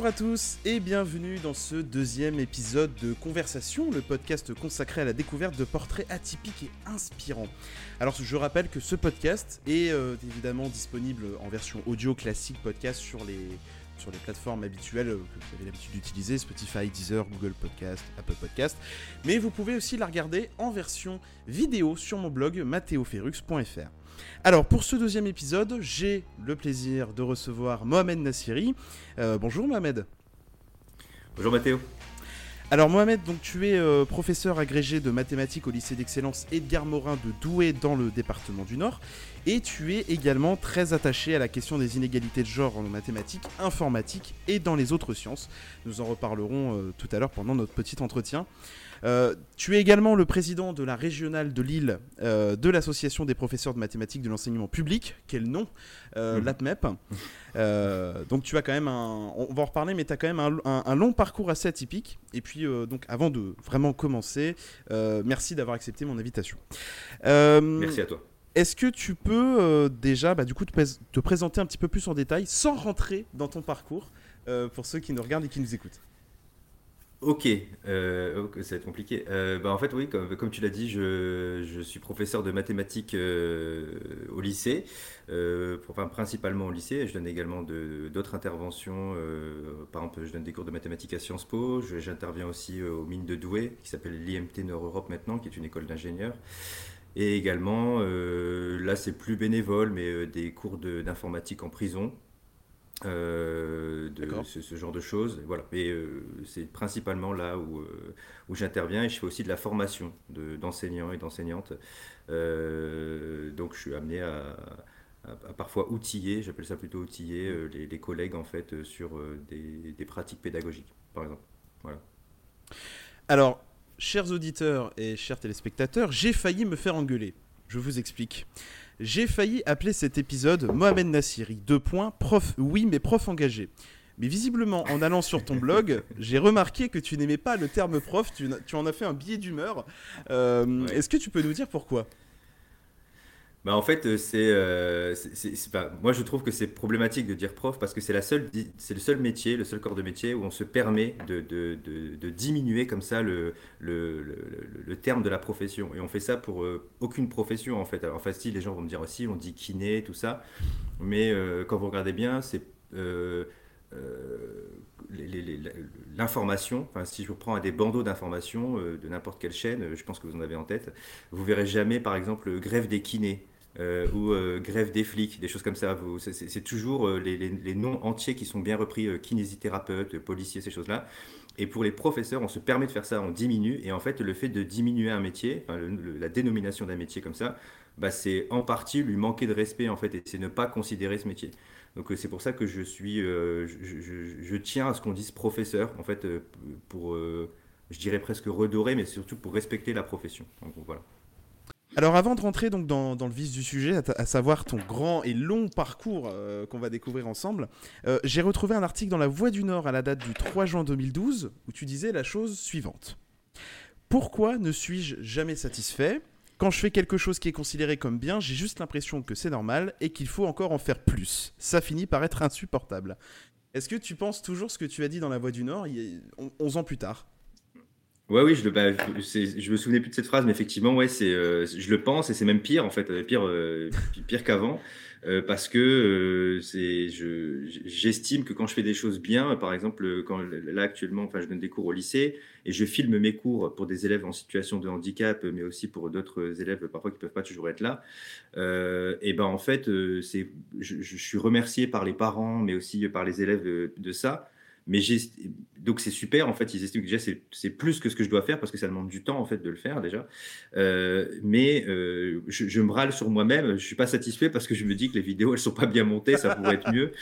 Bonjour à tous et bienvenue dans ce deuxième épisode de Conversation, le podcast consacré à la découverte de portraits atypiques et inspirants. Alors je rappelle que ce podcast est euh, évidemment disponible en version audio classique podcast sur les, sur les plateformes habituelles que vous avez l'habitude d'utiliser, Spotify, Deezer, Google Podcast, Apple Podcast. Mais vous pouvez aussi la regarder en version vidéo sur mon blog mathéoferrux.fr. Alors pour ce deuxième épisode, j'ai le plaisir de recevoir Mohamed Nassiri. Euh, bonjour Mohamed. Bonjour Mathéo. Alors Mohamed, donc tu es euh, professeur agrégé de mathématiques au lycée d'excellence Edgar Morin de Douai dans le département du Nord et tu es également très attaché à la question des inégalités de genre en mathématiques, informatique et dans les autres sciences. Nous en reparlerons euh, tout à l'heure pendant notre petit entretien. Euh, tu es également le président de la régionale de Lille euh, de l'Association des professeurs de mathématiques de l'enseignement public. Quel nom euh, mhm. L'APMEP. donc tu as quand même un... On va en reparler, mais tu as quand même un, long parcours assez atypique. Et puis, donc avant de vraiment commencer, merci d'avoir accepté mon invitation. merci à toi. Est-ce que tu peux déjà, bah, du coup, te, te, présenter un petit peu plus en détail, sans rentrer dans ton parcours, pour ceux qui nous regardent et qui nous écoutent? Ok, euh, ça va être compliqué. Euh, bah en fait, oui, comme, tu l'as dit, je, suis professeur de mathématiques euh, au lycée, principalement au lycée. Je donne également d'autres interventions. Par exemple, je donne des cours de mathématiques à Sciences Po. J'interviens aussi aux mines de Douai, qui s'appelle l'IMT Nord-Europe maintenant, qui est une école d'ingénieurs. Et également, là c'est plus bénévole, mais des cours d'informatique en prison. Euh, de ce, genre de choses. Voilà. Et euh, c'est principalement là où, euh, où j'interviens et je fais aussi de la formation d'enseignants et d'enseignantes. donc je suis amené à, parfois outiller, j'appelle ça plutôt outiller les, collègues en fait sur des, des, pratiques pédagogiques, par exemple. Voilà. Alors, chers auditeurs et chers téléspectateurs, j'ai failli me faire engueuler. Je vous explique. J'ai failli appeler cet épisode Mohamed Nassiri. Deux points, prof, oui, mais prof engagé. Mais visiblement, en allant sur ton blog, j'ai remarqué que tu n'aimais pas le terme prof, tu, en as fait un billet d'humeur. Euh, est-ce que tu peux nous dire pourquoi? Bah en fait, euh, euh, c'est, moi je trouve que c'est problématique de dire prof parce que c'est la seule, c'est le seul métier, le seul corps de métier où on se permet de, de, de, diminuer comme ça le, le, le, terme de la profession. Et on fait ça pour euh, aucune profession en fait. Alors en fait, si les gens vont me dire aussi, on dit kiné, tout ça, mais quand vous regardez bien, c'est l'information, enfin, si je vous prends à des bandeaux d'information de n'importe quelle chaîne, je pense que vous en avez en tête, vous verrez jamais par exemple grève des kinés. Euh, ou euh, grève des flics, des choses comme ça. C'est toujours euh, les, noms entiers qui sont bien repris, kinésithérapeute, policier, ces choses-là. Et pour les professeurs, on se permet de faire ça, on diminue. Et en fait, le fait de diminuer un métier, la dénomination d'un métier comme ça, bah, c'est en partie lui manquer de respect, en fait, et c'est ne pas considérer ce métier. Donc c'est pour ça que je suis, je, tiens à ce qu'on dise professeur, en fait, pour, je dirais presque redorer, mais surtout pour respecter la profession. Donc voilà. Alors avant de rentrer donc dans, le vif du sujet, à, savoir ton grand et long parcours euh, qu'on va découvrir ensemble, euh, j'ai retrouvé un article dans La Voix du Nord à la date du 3 juin 2012 où tu disais la chose suivante. Pourquoi ne suis-je jamais satisfait? Quand je fais quelque chose qui est considéré comme bien, j'ai juste l'impression que c'est normal et qu'il faut encore en faire plus. Ça finit par être insupportable. Est-ce que tu penses toujours ce que tu as dit dans La Voix du Nord 11 ans plus tard? Ouais, oui, je, le, bah, je me souvenais plus de cette phrase, mais effectivement, ouais, c'est, euh, je le pense et c'est même pire en fait, euh, pire, euh, pire qu'avant, parce que c'est, je, j'estime que quand je fais des choses bien, par exemple, quand là actuellement, enfin, je donne des cours au lycée et je filme mes cours pour des élèves en situation de handicap, mais aussi pour d'autres élèves parfois qui peuvent pas toujours être là. et ben en fait, c'est, je, je, suis remercié par les parents, mais aussi par les élèves de ça donc c'est super, en fait, ils estiment que déjà c'est plus que ce que je dois faire parce que ça demande du temps en fait de le faire déjà. Euh, mais euh, je, me râle sur moi-même, je suis pas satisfait parce que je me dis que les vidéos elles sont pas bien montées, ça pourrait être mieux.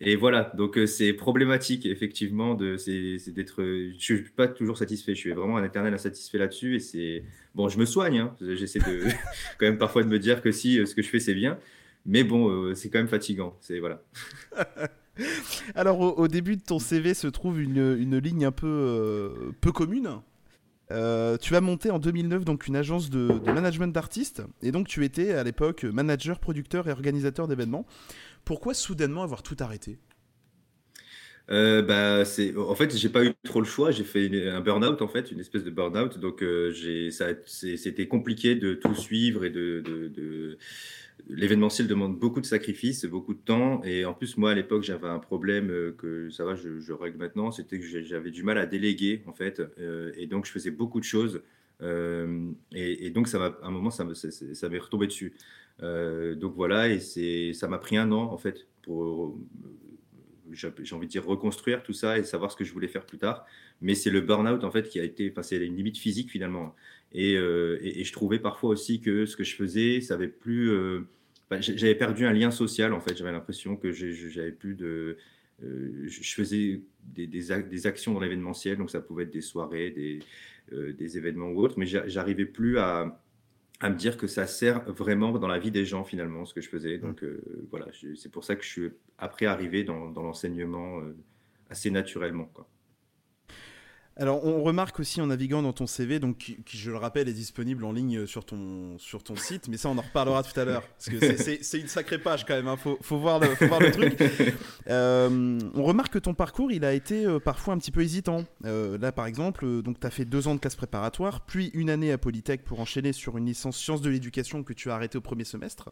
Et voilà, donc euh, c'est problématique effectivement de c'est d'être, je suis pas toujours satisfait, je suis vraiment un éternel insatisfait là-dessus et c'est bon, je me soigne, hein. j'essaie de quand même parfois de me dire que si ce que je fais c'est bien, mais bon, c'est quand même fatigant, c'est voilà. Alors, au, début de ton CV se trouve une, ligne un peu, euh, peu commune. Euh, tu as monté en 2009 donc une agence de, management d'artistes et donc tu étais à l'époque manager, producteur et organisateur d'événements. Pourquoi soudainement avoir tout arrêté? Euh, bah, c'est, en fait, j'ai pas eu trop le choix. J'ai fait un burn-out, en fait, une espèce de burn-out. Donc, j'ai, ça, c'était compliqué de tout suivre et de, l'événementiel demande beaucoup de sacrifices, beaucoup de temps. Et en plus, moi, à l'époque, j'avais un problème euh, que ça va, je, règle maintenant. C'était que j'avais du mal à déléguer, en fait. et donc, je faisais beaucoup de choses. Et, donc, ça à un moment, ça, m'est retombé dessus. donc voilà, et ça m'a pris un an, en fait, pour j'ai envie de dire reconstruire tout ça et savoir ce que je voulais faire plus tard. Mais c'est le burn-out en fait qui a été, enfin c'est une limite physique finalement. Euh, et, et, je trouvais parfois aussi que ce que je faisais, ça avait plus, euh, j'avais perdu un lien social en fait. J'avais l'impression que j'avais plus de, euh, je faisais des, des, actions dans l'événementiel, donc ça pouvait être des soirées, des, des événements ou autres, mais j'arrivais plus à à me dire que ça sert vraiment dans la vie des gens finalement ce que je faisais. Donc euh, voilà, c'est pour ça que je suis après arrivé dans, dans l'enseignement assez naturellement. Quoi. Alors, on remarque aussi en naviguant dans ton CV, donc qui, je le rappelle, est disponible en ligne sur ton, sur ton site, mais ça, on en reparlera tout à l'heure, parce que c'est une sacrée page quand même, il hein. faut, faut, voir le, faut voir le truc. Euh, on remarque que ton parcours, il a été euh, parfois un petit peu hésitant. Euh, là, par exemple, donc tu as fait deux ans de classe préparatoire, puis une année à Polytech pour enchaîner sur une licence sciences de l'éducation que tu as arrêté au premier semestre.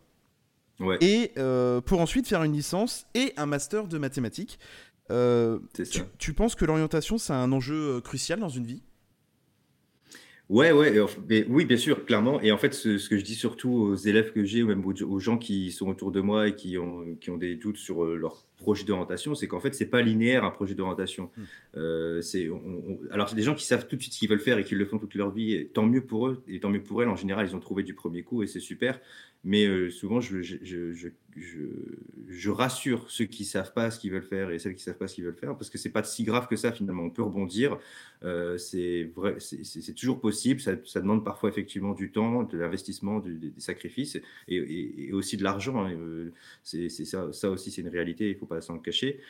Ouais. Et pour ensuite faire une licence et un master de mathématiques. Euh, tu, penses que l'orientation, c'est un enjeu euh, crucial dans une vie? Ouais, ouais, oui, bien sûr, clairement. Et en fait, ce, que je dis surtout aux élèves que j'ai, ou même aux, gens qui sont autour de moi et qui ont, qui ont des doutes sur euh, leur projet d'orientation, c'est qu'en fait, c'est pas linéaire un projet d'orientation. Hmm. c'est, alors, c'est des gens qui savent tout de suite ce qu'ils veulent faire et qui le font toute leur vie, et tant mieux pour eux, et tant mieux pour elles. En général, ils ont trouvé du premier coup et c'est super. Mais euh, souvent, je, je, je, je, rassure ceux qui ne savent pas ce qu'ils veulent faire et celles qui ne savent pas ce qu'ils veulent faire, parce que ce n'est pas si grave que ça, finalement. On peut rebondir. Euh, c'est toujours possible. Ça, ça, demande parfois effectivement du temps, de l'investissement, des, sacrifices et, et, aussi de l'argent. Hein. Euh, c'est ça, ça aussi, c'est une réalité. Il faut pas s'en cacher.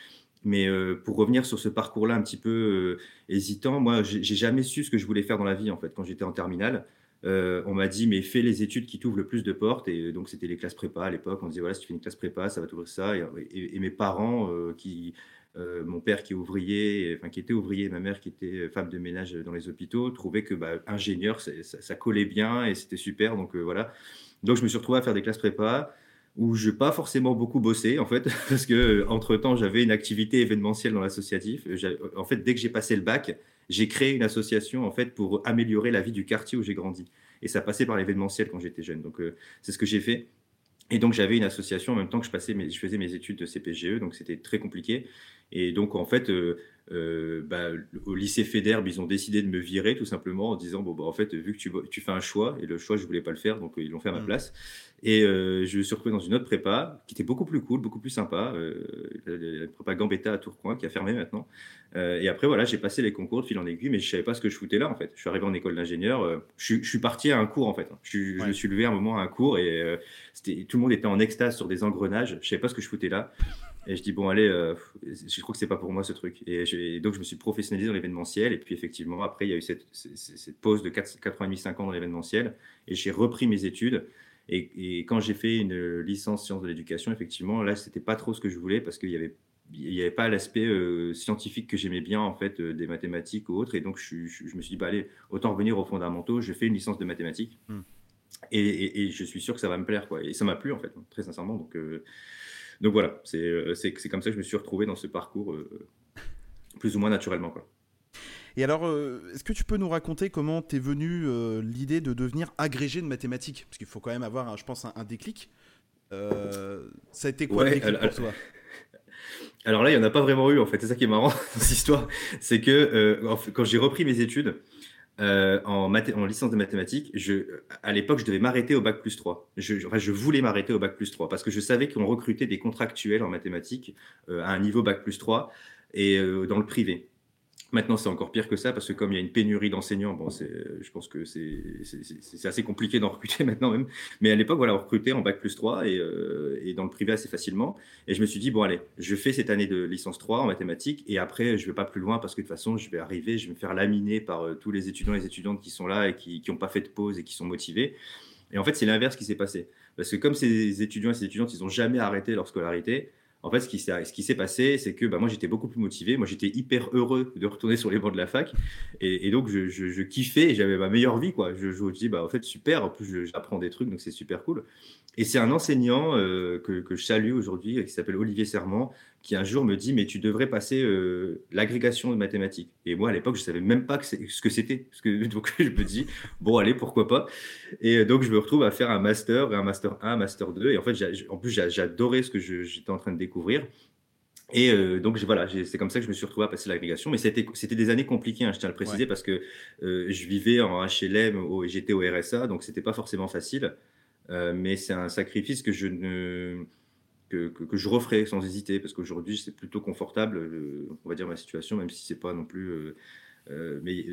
Mais euh, pour revenir sur ce parcours-là un petit peu hésitant, moi, j'ai jamais su ce que je voulais faire dans la vie, en fait, quand j'étais en terminale. Euh, on m'a dit, mais fais les études qui t'ouvrent le plus de portes. Et donc, c'était les classes prépa à l'époque. On disait, voilà, si tu fais une classe prépa, ça va t'ouvrir ça. Et, mes parents, euh, qui, euh, mon père qui est ouvrier, enfin, qui était ouvrier, ma mère qui était femme de ménage dans les hôpitaux, trouvaient que bah, ingénieur, ça, ça, collait bien et c'était super. Donc, voilà. Donc, je me suis retrouvé à faire des classes prépa où je n'ai pas forcément beaucoup bossé, en fait, parce que entre temps, j'avais une activité événementielle dans l'associatif. En fait, dès que j'ai passé le bac, j'ai créé une association en fait pour améliorer la vie du quartier où j'ai grandi. Et ça passait par l'événementiel quand j'étais jeune. Donc euh, c'est ce que j'ai fait. Et donc j'avais une association en même temps que je passais mes, je faisais mes études de CPGE, donc c'était très compliqué. Et donc en fait, euh, euh, bah, au lycée Fédère, ils ont décidé de me virer tout simplement en disant bon bah en fait vu que tu, tu fais un choix et le choix je voulais pas le faire, donc ils l'ont fait à ma mmh. place. Et euh, je me suis retrouvé dans une autre prépa qui était beaucoup plus cool, beaucoup plus sympa, euh, la, prépa Gambetta à Tourcoing qui a fermé maintenant. Euh, et après, voilà, j'ai passé les concours de fil en aiguille, mais je savais pas ce que je foutais là en fait. Je suis arrivé en école d'ingénieur, je, suis parti à un cours en fait. Je, je me suis levé un moment à un cours et tout le monde était en extase sur des engrenages. Je savais pas ce que je foutais là. Et je dis, bon, allez, je crois que c'est pas pour moi ce truc. Et, donc, je me suis professionnalisé dans l'événementiel. Et puis, effectivement, après, il y a eu cette, cette, pause de 4, 4 ans et demi, 5 ans dans l'événementiel. Et j'ai repris mes études. Et, quand j'ai fait une licence sciences de l'éducation, effectivement, là, c'était pas trop ce que je voulais parce qu'il y avait il n'y avait pas l'aspect euh, scientifique que j'aimais bien en fait euh, des mathématiques ou autres et donc je, me suis dit bah allez autant revenir aux fondamentaux je fais une licence de mathématiques hmm. et, je suis sûr que ça va me plaire quoi et ça m'a plu en fait très sincèrement donc euh, donc voilà c'est c'est comme ça que je me suis retrouvé dans ce parcours plus ou moins naturellement quoi et alors, euh, est-ce que tu peux nous raconter comment t'es venu euh, l'idée de devenir agrégé de mathématiques? Parce qu'il faut quand même avoir, je pense, un, déclic. Euh, ça a été quoi le déclic pour toi? alors là, il n'y en a pas vraiment eu en fait. C'est ça qui est marrant dans cette histoire. C'est que quand j'ai repris mes études en, en, licence de mathématiques, à l'époque, je devais m'arrêter au bac plus 3. Je, je voulais m'arrêter au bac plus 3 parce que je savais qu'on recrutait des contractuels en mathématiques à un niveau bac plus 3 et dans le privé. Maintenant, c'est encore pire que ça parce que comme il y a une pénurie d'enseignants, bon, je pense que c'est assez compliqué d'en recruter maintenant même. Mais à l'époque, voilà, on recrutait en bac plus 3 euh, et, dans le privé assez facilement. Et je me suis dit, bon, allez, je fais cette année de licence 3 en mathématiques et après, je vais pas plus loin parce que de toute façon, je vais arriver, je vais me faire laminer par euh, tous les étudiants et les étudiantes qui sont là et qui n'ont pas fait de pause et qui sont motivés. Et en fait, c'est l'inverse qui s'est passé. Parce que comme ces étudiants et ces étudiantes, ils n'ont jamais arrêté leur scolarité, En fait, ce qui s'est, passé, c'est que bah, moi, j'étais beaucoup plus motivé. Moi, j'étais hyper heureux de retourner sur les bancs de la fac. Et, donc, je, kiffais j'avais ma meilleure vie. Quoi. Je, je me dis, bah, en fait, super. En plus, j'apprends des trucs, donc c'est super cool. Et c'est un enseignant euh, que, que, je salue aujourd'hui, qui s'appelle Olivier Serment, qui un jour me dit mais tu devrais passer euh, l'agrégation de mathématiques. Et moi à l'époque je savais même pas que ce que c'était. Donc je me dis bon allez pourquoi pas. Et euh, donc je me retrouve à faire un master, un master 1, un master 2. Et en fait en plus j'adorais ce que j'étais en train de découvrir. Et donc voilà, c'est comme ça que je me suis retrouvé à passer l'agrégation. Mais c'était des années compliquées, hein, je tiens à le préciser, parce que je vivais en HLM et j'étais au RSA, donc c'était pas forcément facile. Euh, mais c'est un sacrifice que je ne que, que, je referai sans hésiter parce qu'aujourd'hui c'est plutôt confortable, euh, on va dire ma situation, même si c'est pas non plus. Euh, mais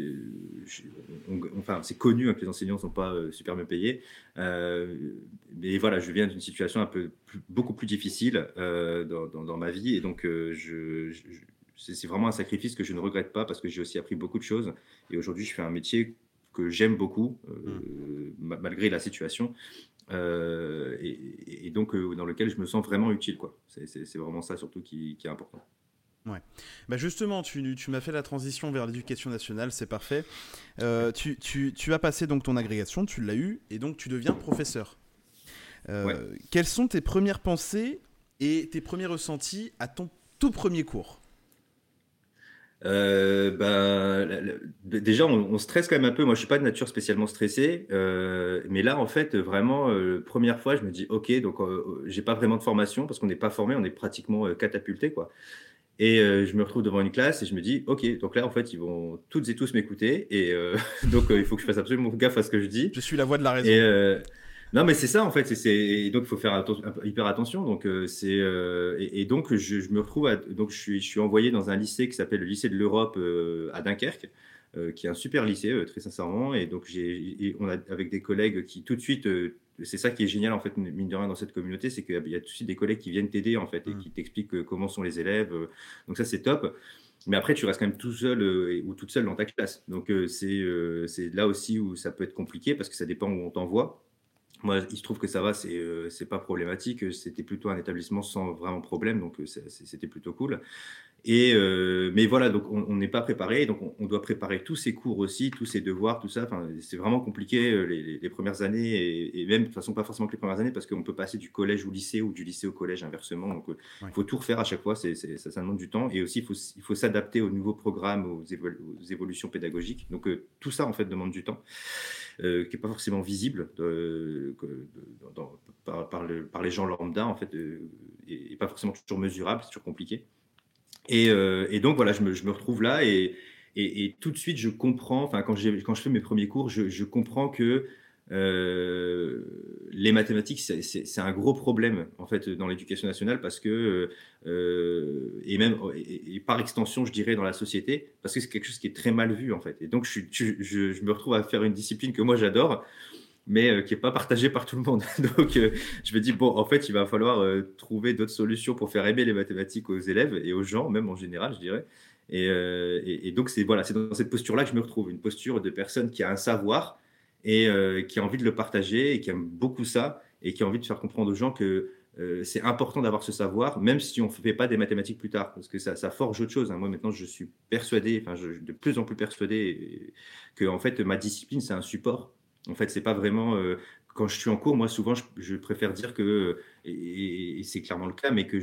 enfin, c'est connu hein, que les enseignants ne sont pas super bien payés. mais voilà, je viens d'une situation un peu beaucoup plus difficile dans, dans, ma vie et donc je, c'est vraiment un sacrifice que je ne regrette pas parce que j'ai aussi appris beaucoup de choses et aujourd'hui je fais un métier que j'aime beaucoup mmh. malgré la situation euh, et, donc euh, dans lequel je me sens vraiment utile. quoi. C'est vraiment ça surtout qui, est important. Ouais. Bah justement, tu, tu m'as fait la transition vers l'éducation nationale, c'est parfait. Euh, tu, tu, tu, as passé donc ton agrégation, tu l'as eu, et donc tu deviens professeur. Quelles sont tes premières pensées et tes premiers ressentis à ton tout premier cours? Euh, ben, déjà, on, stresse quand même un peu. Moi, je suis pas de nature spécialement stressée, euh, mais là, en fait, vraiment, euh, première fois, je me dis, ok, donc j'ai pas vraiment de formation parce qu'on n'est pas formé, on est pratiquement catapulté, quoi. Et je me retrouve devant une classe et je me dis, ok, donc là, en fait, ils vont toutes et tous m'écouter, et donc il faut que je fasse absolument gaffe à ce que je dis. Je suis la voix de la raison. Non, mais c'est ça en fait. C'est donc il faut faire hyper attention. Donc euh, c'est euh, et, donc je, me retrouve donc je suis je suis envoyé dans un lycée qui s'appelle le lycée de l'Europe euh, à Dunkerque, qui est un super lycée très sincèrement. Et donc j'ai on a avec des collègues qui tout de suite c'est ça qui est génial en fait mine de rien dans cette communauté, c'est qu'il y a tout de suite des collègues qui viennent t'aider en fait et mmh. qui t'expliquent comment sont les élèves. donc ça c'est top. Mais après, tu restes quand même tout seul ou toute seule dans ta classe. Donc, c'est c'est là aussi où ça peut être compliqué parce que ça dépend où on t'envoie. Moi, il se trouve que ça va, c'est euh, pas problématique. C'était plutôt un établissement sans vraiment problème, donc euh, c'était plutôt cool. Et euh, mais voilà, donc on n'est pas préparé, donc on, doit préparer tous ces cours aussi, tous ces devoirs, tout ça. Enfin, c'est vraiment compliqué les, premières années et, même de toute façon pas forcément que les premières années parce qu'on peut passer du collège au lycée ou du lycée au collège inversement. Donc il faut tout refaire à chaque fois, c'est ça, ça demande du temps et aussi il faut, il faut s'adapter aux nouveaux programmes, aux, aux, évolutions pédagogiques. Donc tout ça en fait demande du temps. Euh, qui n'est pas forcément visible de, par, les gens lambda, en fait, euh, et, pas forcément toujours mesurable, c'est toujours compliqué. Et, euh, donc, voilà, je me, je me retrouve là et, et, tout de suite, je comprends, enfin, quand, quand je fais mes premiers cours, je comprends que euh, les mathématiques, c'est un gros problème en fait dans l'éducation nationale parce que euh, et même et, par extension, je dirais dans la société parce que c'est quelque chose qui est très mal vu en fait. Et donc je, me retrouve à faire une discipline que moi j'adore, mais euh, qui est pas partagée par tout le monde. donc je me dis bon, en fait, il va falloir trouver d'autres solutions pour faire aimer les mathématiques aux élèves et aux gens, même en général, je dirais. Et, et, et donc c'est voilà, c'est dans cette posture-là que je me retrouve, une posture de personne qui a un savoir et euh, qui a envie de le partager et qui aime beaucoup ça et qui a envie de faire comprendre aux gens que euh, c'est important d'avoir ce savoir, même si on ne fait pas des mathématiques plus tard, parce que ça, forge autre chose. Hein. Moi, maintenant, je suis persuadé, enfin, de plus en plus persuadé que en fait, ma discipline, c'est un support. En fait, c'est pas vraiment. Euh, quand je suis en cours, moi, souvent, je, préfère dire que, et, c'est clairement le cas, mais que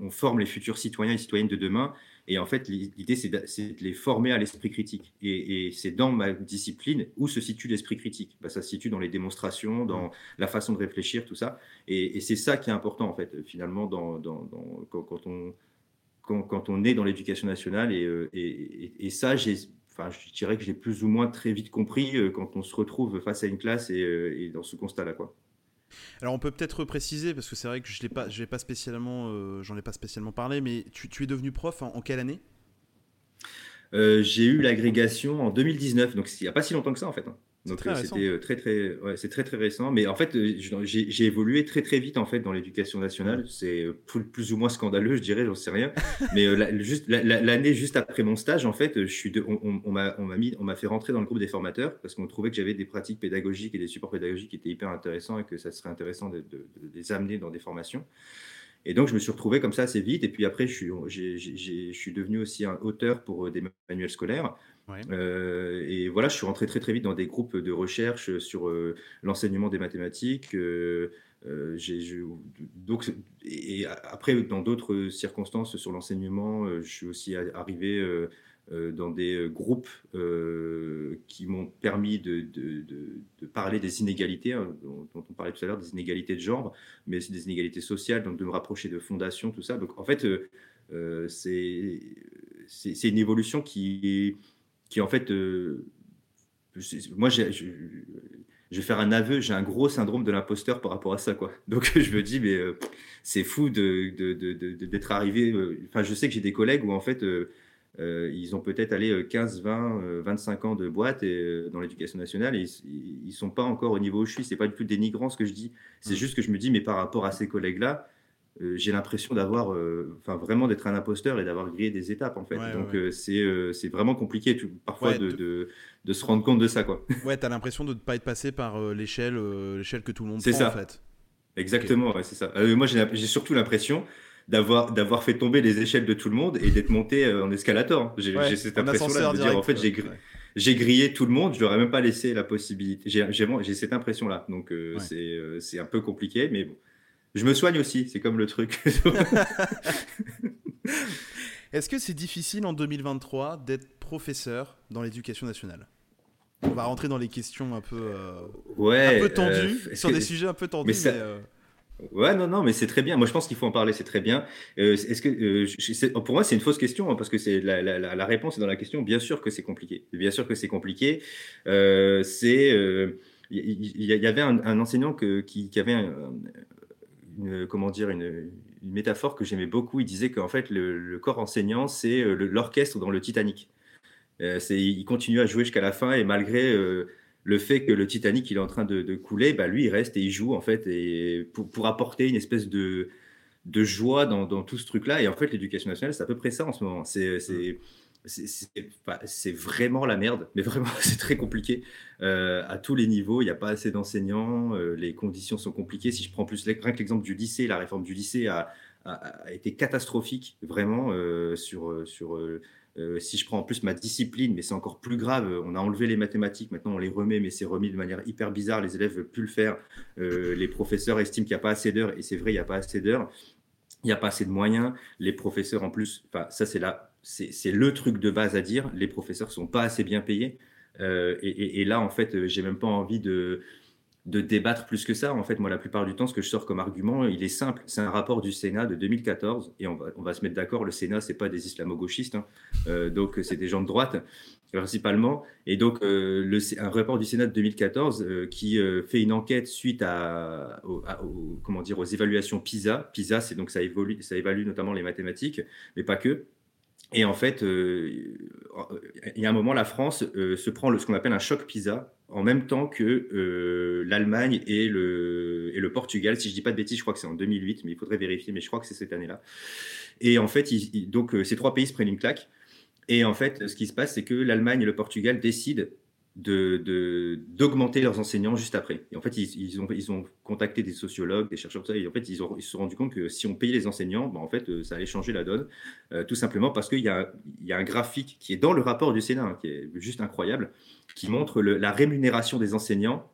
on forme les futurs citoyens et citoyennes de demain et en fait, l'idée, c'est de, les former à l'esprit critique. Et, c'est dans ma discipline où se situe l'esprit critique. Bah, ça se situe dans les démonstrations, dans la façon de réfléchir, tout ça. Et, c'est ça qui est important, en fait, finalement, quand, on, est dans l'éducation nationale. Et, euh, ça, enfin, je dirais que j'ai plus ou moins très vite compris euh, quand on se retrouve face à une classe et, euh, dans ce constat-là. quoi. Alors on peut peut-être préciser parce que c'est vrai que je l'ai pas, pas spécialement, euh, j'en ai pas spécialement parlé, mais tu, es devenu prof en, quelle année? Euh, J'ai eu l'agrégation en 2019, donc il n'y a pas si longtemps que ça en fait. Hein. Donc c'était euh, très très, ouais, c'est très très récent. Mais en fait, euh, j'ai évolué très très vite en fait dans l'éducation nationale. C'est euh, plus, ou moins scandaleux, je dirais, j'en sais rien. Mais juste l'année juste après mon stage, en fait, je suis, on, on, m'a mis, on m'a fait rentrer dans le groupe des formateurs parce qu'on trouvait que j'avais des pratiques pédagogiques et des supports pédagogiques qui étaient hyper intéressants et que ça serait intéressant de, les amener dans des formations. Et donc, je me suis retrouvé comme ça assez vite. Et puis après, je suis, je suis devenu aussi un auteur pour des manuels scolaires. Et voilà, je suis rentré très très vite dans des groupes de recherche sur l'enseignement des mathématiques. donc, et après, dans d'autres circonstances sur l'enseignement, je suis aussi arrivé euh, dans des euh, groupes euh, qui m'ont permis de, parler des inégalités, hein, dont, on parlait tout à l'heure, des inégalités de genre, mais aussi des inégalités sociales, donc de me rapprocher de fondations, tout ça. Donc en fait, c'est une évolution qui, qui en fait, moi, je, je, vais faire un aveu, j'ai un gros syndrome de l'imposteur par rapport à ça, quoi. Donc je me dis, mais c'est fou d'être arrivé. Enfin, je sais que j'ai des collègues où en fait euh, ils ont peut-être allé 15, 20, 25 ans de boîte et, euh, dans l'éducation nationale et ils ne sont pas encore au niveau où je suis. C'est pas du tout dénigrant ce que je dis. C'est mm. juste que je me dis, mais par rapport à ces collègues-là, euh, j'ai l'impression d'avoir, enfin vraiment d'être un imposteur et d'avoir grillé des étapes en fait. Donc c'est vraiment compliqué parfois de, de, se rendre compte de ça quoi. Ouais, t'as l'impression de ne pas être passé par l'échelle l'échelle que tout le monde prend ça. en fait. Exactement, c'est ça. moi j'ai surtout l'impression d'avoir d'avoir fait tomber les échelles de tout le monde et d'être monté euh, en escalator. J'ai cette impression-là de dire en fait j'ai j'ai grillé tout le monde, je leur ai même pas laissé la possibilité. J'ai j'ai cette impression-là, donc euh, c'est euh, c'est un peu compliqué, mais bon, je me soigne aussi, c'est comme le truc. Est-ce que c'est difficile en 2023 d'être professeur dans l'éducation nationale? On va rentrer dans les questions un peu, ouais, un peu tendues, sur des sujets un peu tendus. Mais, Ouais, non, non, mais c'est très bien. Moi, je pense qu'il faut en parler, c'est très bien. Euh, est-ce que, euh, pour moi, c'est une fausse question hein, parce que c'est la, la, la, réponse est dans la question. Bien sûr que c'est compliqué. Bien sûr que c'est compliqué. Euh, c'est, il y, avait un, enseignant que, qui, qui, avait une, comment dire, une, métaphore que j'aimais beaucoup. Il disait qu'en fait, le, corps enseignant, c'est l'orchestre dans le Titanic. c'est, il continue à jouer jusqu'à la fin et malgré le fait que le Titanic il est en train de, couler, bah lui il reste et il joue en fait et pour, apporter une espèce de, de joie dans, tout ce truc-là. Et en fait, l'éducation nationale, c'est à peu près ça en ce moment. C'est c'est vraiment la merde, mais vraiment c'est très compliqué. Euh, à tous les niveaux. Il n'y a pas assez d'enseignants, euh, les conditions sont compliquées. Si je prends plus rien que l'exemple du lycée, la réforme du lycée a, été catastrophique vraiment euh, sur sur si je prends en plus ma discipline, mais c'est encore plus grave, on a enlevé les mathématiques, maintenant on les remet, mais c'est remis de manière hyper bizarre, les élèves ne veulent plus le faire, les professeurs estiment qu'il n'y a pas assez d'heures, et c'est vrai, il n'y a pas assez d'heures, il n'y a pas assez de moyens, les professeurs en plus, ça c'est là, c'est le truc de base à dire, les professeurs sont pas assez bien payés, euh, et, là en fait, j'ai même pas envie de débattre plus que ça. En fait, moi, la plupart du temps, ce que je sors comme argument, il est simple. C'est un rapport du Sénat de 2014, et on va, se mettre d'accord, le Sénat, c'est pas des islamo-gauchistes, hein. euh, donc c'est des gens de droite, principalement. Et donc, euh, un rapport du Sénat de 2014 euh, qui fait une enquête suite à, comment dire, aux évaluations PISA. PISA, c'est donc ça, évolue, ça évalue notamment les mathématiques, mais pas que. Et en fait, il y a un moment, la France se prend le, ce qu'on appelle un choc PISA, en même temps que euh, l'Allemagne et le, et le Portugal. Si je dis pas de bêtises, je crois que c'est en 2008, mais il faudrait vérifier, mais je crois que c'est cette année-là. Et en fait, donc euh, ces trois pays se prennent une claque. Et en fait, ce qui se passe, c'est que l'Allemagne et le Portugal décident d'augmenter de, leurs enseignants juste après. Et en fait, ils, ont, contacté des sociologues, des chercheurs, et en fait, ils, se sont rendus compte que si on payait les enseignants, ben, en fait, euh, ça allait changer la donne, euh, tout simplement parce qu'il y, a un graphique qui est dans le rapport du Sénat, hein, qui est juste incroyable, qui montre la rémunération des enseignants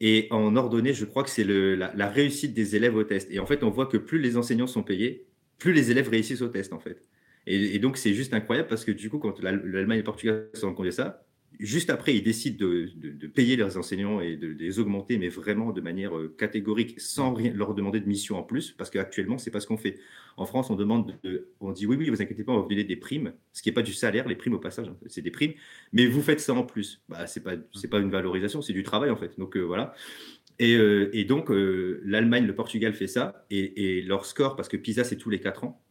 et en ordonnée, je crois que c'est la, réussite des élèves au test. Et en fait, on voit que plus les enseignants sont payés, plus les élèves réussissent au test, en fait. Et, donc, c'est juste incroyable parce que du coup, quand l'Allemagne et le Portugal se rendent compte de ça, juste après, ils décident de, payer leurs enseignants et de, les augmenter, mais vraiment de manière euh, catégorique, sans rien leur demander de mission en plus, parce qu'actuellement, c'est pas ce qu'on fait. En France, on demande, on dit oui, oui, vous inquiétez pas, on va vous donner des primes, ce qui n'est pas du salaire, les primes au passage, hein, c'est des primes, mais vous faites ça en plus. Bah, c'est pas, pas une valorisation, c'est du travail en fait. Donc euh, voilà. Et, euh, donc l'Allemagne, le Portugal fait ça, et, et leur score, parce que PISA c'est tous les 4 ans,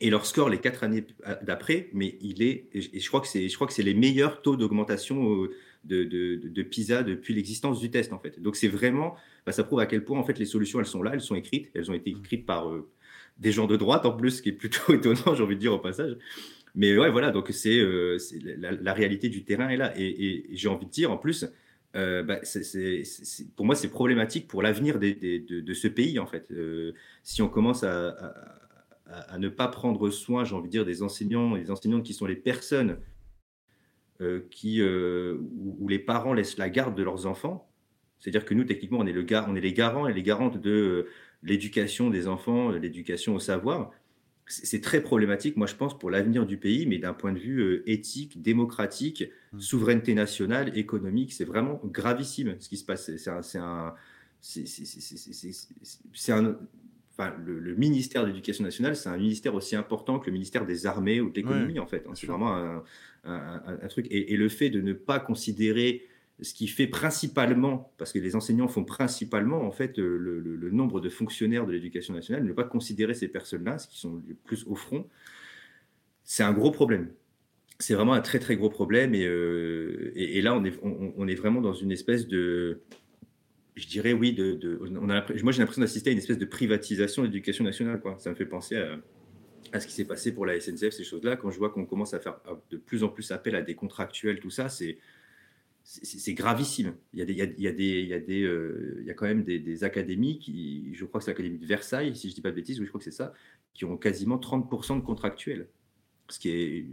et leur score les quatre années d'après, mais il est, et je crois que c'est, je crois que c'est les meilleurs taux d'augmentation euh, de, de, PISA depuis l'existence du test en fait. Donc c'est vraiment, bah, ça prouve à quel point en fait les solutions elles sont là, elles sont écrites, elles ont été écrites par euh, des gens de droite en plus, ce qui est plutôt étonnant, j'ai envie de dire au passage. Mais ouais, voilà, donc c'est, euh, la, réalité du terrain est là, et, et j'ai envie de dire en plus, bah, pour moi, c'est problématique pour l'avenir de, de, ce pays, en fait. si on commence à, à, ne pas prendre soin, j'ai envie de dire, des enseignants et des enseignantes qui sont les personnes qui, où, les parents laissent la garde de leurs enfants, c'est-à-dire que nous, techniquement, on est, le on est les garants et les garantes de l'éducation des enfants, l'éducation au savoir. C'est très problématique, moi je pense, pour l'avenir du pays, mais d'un point de vue euh, éthique, démocratique, mmh. souveraineté nationale, économique, c'est vraiment gravissime ce qui se passe. C'est un, c'est un, enfin, le, ministère de l'Éducation nationale, c'est un ministère aussi important que le ministère des Armées ou de l'économie, en fait. Hein. c'est vraiment un, un, truc. Et, et, le fait de ne pas considérer ce qui fait principalement, parce que les enseignants font principalement en fait euh, le, nombre de fonctionnaires de l'éducation nationale, ne pas considérer ces personnes-là, ce qui sont plus au front, c'est un gros problème. C'est vraiment un très très gros problème et, euh, et, là on est, on, est vraiment dans une espèce de, je dirais oui, de, on a, moi j'ai l'impression d'assister à une espèce de privatisation de l'éducation nationale. Quoi. Ça me fait penser à, à ce qui s'est passé pour la SNCF, ces choses-là. Quand je vois qu'on commence à faire de plus en plus appel à des contractuels, tout ça, c'est c'est gravissime. Il y a, des, il y a, il y a, des, il y a, des, euh, il y a quand même des, des, académies qui, je crois que c'est l'académie de Versailles, si je ne dis pas de bêtises, oui, je crois que c'est ça, qui ont quasiment 30% de contractuels. Ce qui est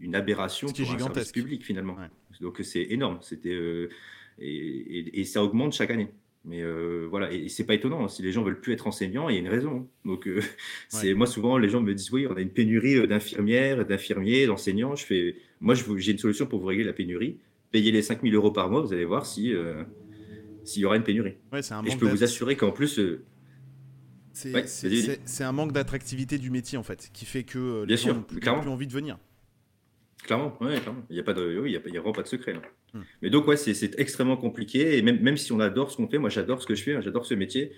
une aberration pour un service public finalement. Donc c'est énorme. C'était euh, et, et, ça augmente chaque année. Mais euh, voilà, et, c'est pas étonnant. Hein. Si les gens veulent plus être enseignants, il y a une raison. Donc c'est moi souvent les gens me disent oui, on a une pénurie d'infirmières, d'infirmiers, d'enseignants. Je fais, moi j'ai une solution pour vous régler la pénurie payez les 5000 euros par mois, vous allez voir si euh, s'il y aura une pénurie. Ouais, un et je peux vous assurer qu'en plus. Euh, c'est un manque d'attractivité du métier en fait, qui fait que euh, les Bien gens sûr, plus, plus envie de venir. Clairement, ouais, clairement. Il n'y a, pas de, oui, il y a, vraiment pas de secret. Là. Hmm. Mais donc, ouais, c'est extrêmement compliqué. Et même, même si on adore ce qu'on fait, moi j'adore ce que je fais, hein, j'adore ce métier.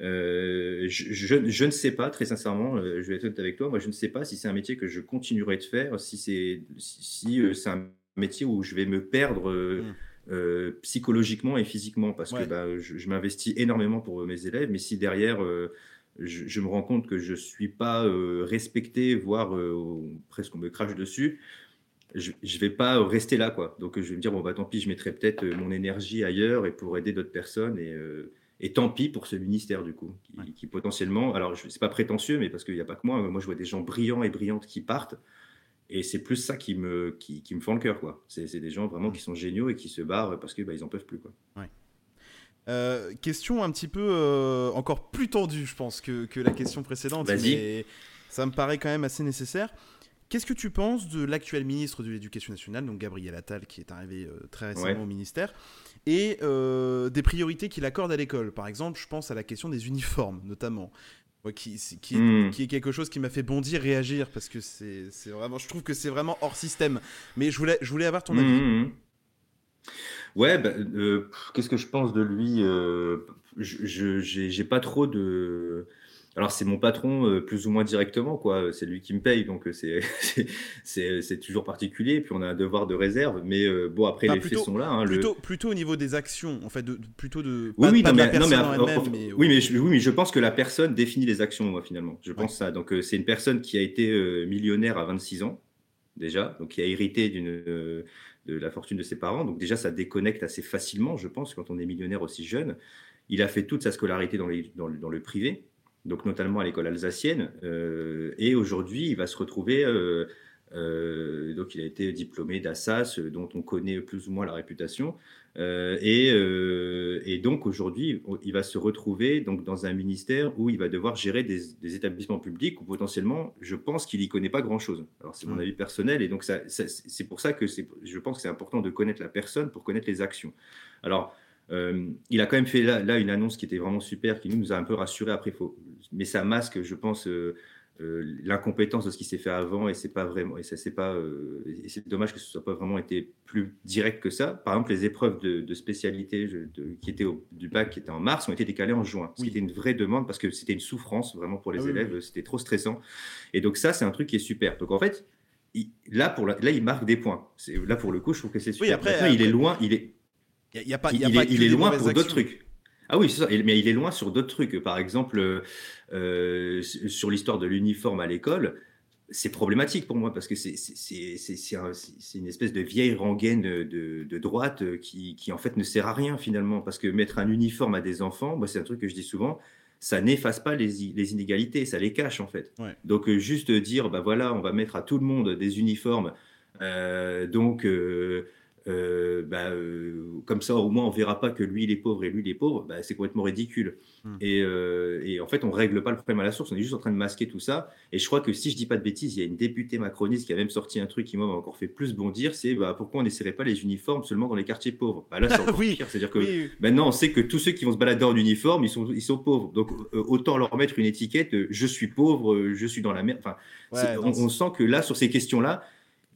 je, je, je, ne sais pas, très sincèrement, je vais être honnête avec toi, moi je ne sais pas si c'est un métier que je continuerai de faire, si c'est si, c'est un métier où je vais me perdre euh, mmh. euh, psychologiquement et physiquement parce que bah, je, m'investis énormément pour mes élèves, mais si derrière euh, je, me rends compte que je ne suis pas respecté, voire presque on me crache dessus, je ne vais pas rester là. quoi. Donc je vais me dire, bon, bah, tant pis, je mettrai peut-être mon énergie ailleurs et pour aider d'autres personnes. Et, et tant pis pour ce ministère, du coup, qui, qui potentiellement, alors ce n'est pas prétentieux, mais parce qu'il n'y a pas que moi, moi je vois des gens brillants et brillantes qui partent. Et c'est plus ça qui me, qui, qui me fend le cœur. quoi. C'est des gens vraiment qui sont géniaux et qui se barrent parce qu'ils bah, n'en peuvent plus. Quoi. Euh, question un petit peu euh, encore plus tendue, je pense, que, que la question précédente. Mais ça me paraît quand même assez nécessaire. Qu'est-ce que tu penses de l'actuel ministre de l'Éducation nationale, donc Gabriel Attal, qui est arrivé euh, très récemment au ministère, et des priorités qu'il accorde à l'école? Par exemple, je pense à la question des uniformes, notamment qui, qui, hmm. qui, est quelque chose qui m'a fait bondir, réagir, parce que c'est vraiment, je trouve que c'est vraiment hors système. Mais je voulais, je voulais avoir ton hmm, avis. Hmm, ouais, bah, euh, qu'est-ce que je pense de lui euh, Je j'ai pas trop de alors c'est mon patron euh, plus ou moins directement, quoi. C'est lui qui me paye, donc euh, c'est c'est toujours particulier. Puis on a un devoir de réserve, mais euh, bon après les faits sont là. Hein, plutôt, plutôt au niveau des actions, en fait, de, plutôt de. Oui, oui, non, mais, oui, mais je, oui, mais je pense que la personne définit les actions, moi finalement. Je pense ça. Donc c'est une personne qui a été millionnaire à 26 ans déjà, donc qui a hérité d'une de la fortune de ses parents. Donc déjà ça déconnecte assez facilement, je pense, quand on est millionnaire aussi jeune. Il a fait toute sa scolarité dans, les, dans, dans le privé donc notamment à l'école alsacienne. Euh, et aujourd'hui, il va se retrouver. Euh, euh, donc, il a été diplômé d'Assas, dont on connaît plus ou moins la réputation. Et, et, donc, aujourd'hui, il va se retrouver donc, dans un ministère où il va devoir gérer des, établissements publics où potentiellement, je pense qu'il n'y connaît pas grand-chose. Alors, c'est mon mmh. avis personnel. Et donc, ça, c'est pour ça que je pense que c'est important de connaître la personne pour connaître les actions. Alors, euh, il a quand même fait là, une annonce qui était vraiment super, qui nous a un peu rassuré. Après, faut, mais ça masque, je pense, euh, euh, l'incompétence de ce qui s'est fait avant, et c'est pas vraiment, et ça c'est pas, et c'est dommage que ce soit pas vraiment été plus direct que ça. Par exemple, les épreuves de, spécialité qui étaient du bac, qui étaient en mars, ont été décalées en juin. C'était une vraie demande parce que c'était une souffrance vraiment pour les ah élèves, c'était trop stressant. Et donc ça, c'est un truc qui est super. Donc en fait, là pour là, il marque des points. Là pour le coup, je trouve que c'est super. après, il est loin, il est il, y a pas, il, est, loin pour d'autres trucs. Ah oui, c'est ça. Mais il est loin sur d'autres trucs. Par exemple, euh, sur l'histoire de l'uniforme à l'école, c'est problématique pour moi parce que c'est une espèce de vieille rengaine de, droite euh, qui, qui, en fait ne sert à rien finalement parce que mettre un uniforme à des enfants, moi c'est un truc que je dis souvent, ça n'efface pas les, les, inégalités, ça les cache en fait. Donc euh, juste dire bah voilà on va mettre à tout le monde des uniformes, euh, donc euh, bah, euh, comme ça au moins on verra pas que lui il est pauvre et lui il est pauvre, bah, c'est complètement ridicule. Hmm. Et, euh, et, en fait on règle pas le problème à la source, on est juste en train de masquer tout ça. Et je crois que si je dis pas de bêtises, il y a une députée macroniste qui a même sorti un truc qui m'a encore fait plus bondir, c'est bah, pourquoi on n'essaierait pas les uniformes seulement dans les quartiers pauvres? Bah, là c'est encore pire, c'est-à-dire que maintenant on sait que tous ceux qui vont se balader en uniforme ils sont ils sont pauvres, donc autant leur mettre une étiquette je suis pauvre, je suis dans la merde. Enfin, on sent que là sur ces questions là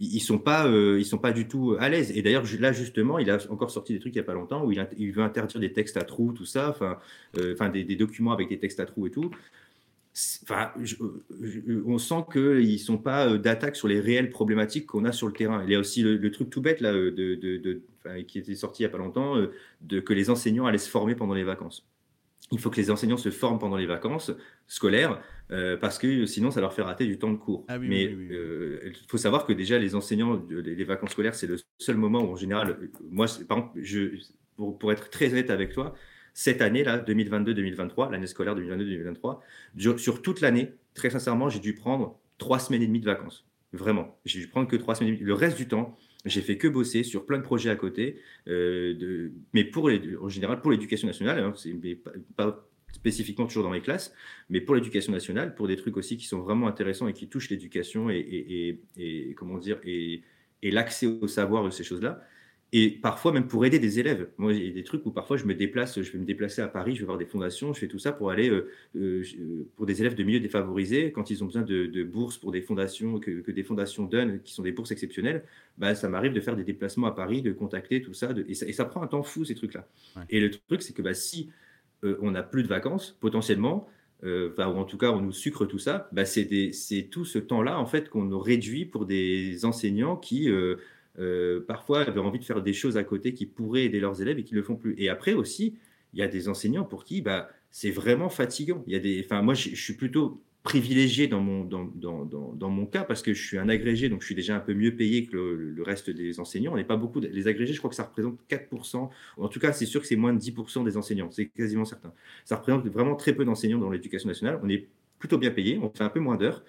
ils sont pas euh, ils sont pas du tout à l'aise. Et d'ailleurs là justement il a encore sorti des trucs il y a pas longtemps où il, veut interdire des textes à trous tout ça enfin euh, des, documents avec des textes à trous et tout. Enfin on sent qu'ils sont pas euh, d'attaque sur les réelles problématiques qu'on a sur le terrain. Il y a aussi le, truc tout bête là de, qui était sorti il y a pas longtemps de que les enseignants allaient se former pendant les vacances il faut que les enseignants se forment pendant les vacances scolaires euh, parce que sinon ça leur fait rater du temps de cours. Ah Mais euh, il faut savoir que déjà les enseignants, les vacances scolaires, c'est le seul moment où en général, moi, par exemple, je, pour, être très honnête avec toi, cette année là, 2022-2023, l'année scolaire 2022-2023, sur toute l'année, très sincèrement, j'ai dû prendre trois semaines et demie de vacances. Vraiment, j'ai dû prendre que trois semaines et demie. Le reste du temps, j'ai fait que bosser sur plein de projets à côté, euh, mais pour en général pour l'éducation nationale, hein, pas, spécifiquement toujours dans mes classes, mais pour l'éducation nationale, pour des trucs aussi qui sont vraiment intéressants et qui touchent l'éducation et, et, comment dire et, l'accès au savoir de ces choses-là et parfois même pour aider des élèves. Moi, il y a des trucs où parfois je me déplace, je vais me déplacer à Paris, je vais voir des fondations, je fais tout ça pour aller euh, euh, pour des élèves de milieux défavorisés quand ils ont besoin de, bourses pour des fondations que, des fondations donnent, qui sont des bourses exceptionnelles. Bah, ça m'arrive de faire des déplacements à Paris, de contacter tout ça, et, ça prend un temps fou ces trucs-là. Et le truc, c'est que bah, si euh, on n'a plus de vacances, potentiellement, ou en tout cas on nous sucre tout ça, bah, c'est tout ce temps-là en fait qu'on nous réduit pour des enseignants qui euh, parfois avaient envie de faire des choses à côté qui pourraient aider leurs élèves et qui ne le font plus. Et après aussi, il y a des enseignants pour qui bah, c'est vraiment fatigant. Il y a des, enfin, moi, je, suis plutôt privilégié dans mon, dans, dans, dans, mon cas parce que je suis un agrégé, donc je suis déjà un peu mieux payé que le, reste des enseignants. On n'est pas beaucoup. Les agrégés, je crois que ça représente 4%. En tout cas, c'est sûr que c'est moins de 10% des enseignants. C'est quasiment certain. Ça représente vraiment très peu d'enseignants dans l'éducation nationale. On est plutôt bien payé, on fait un peu moins d'heures.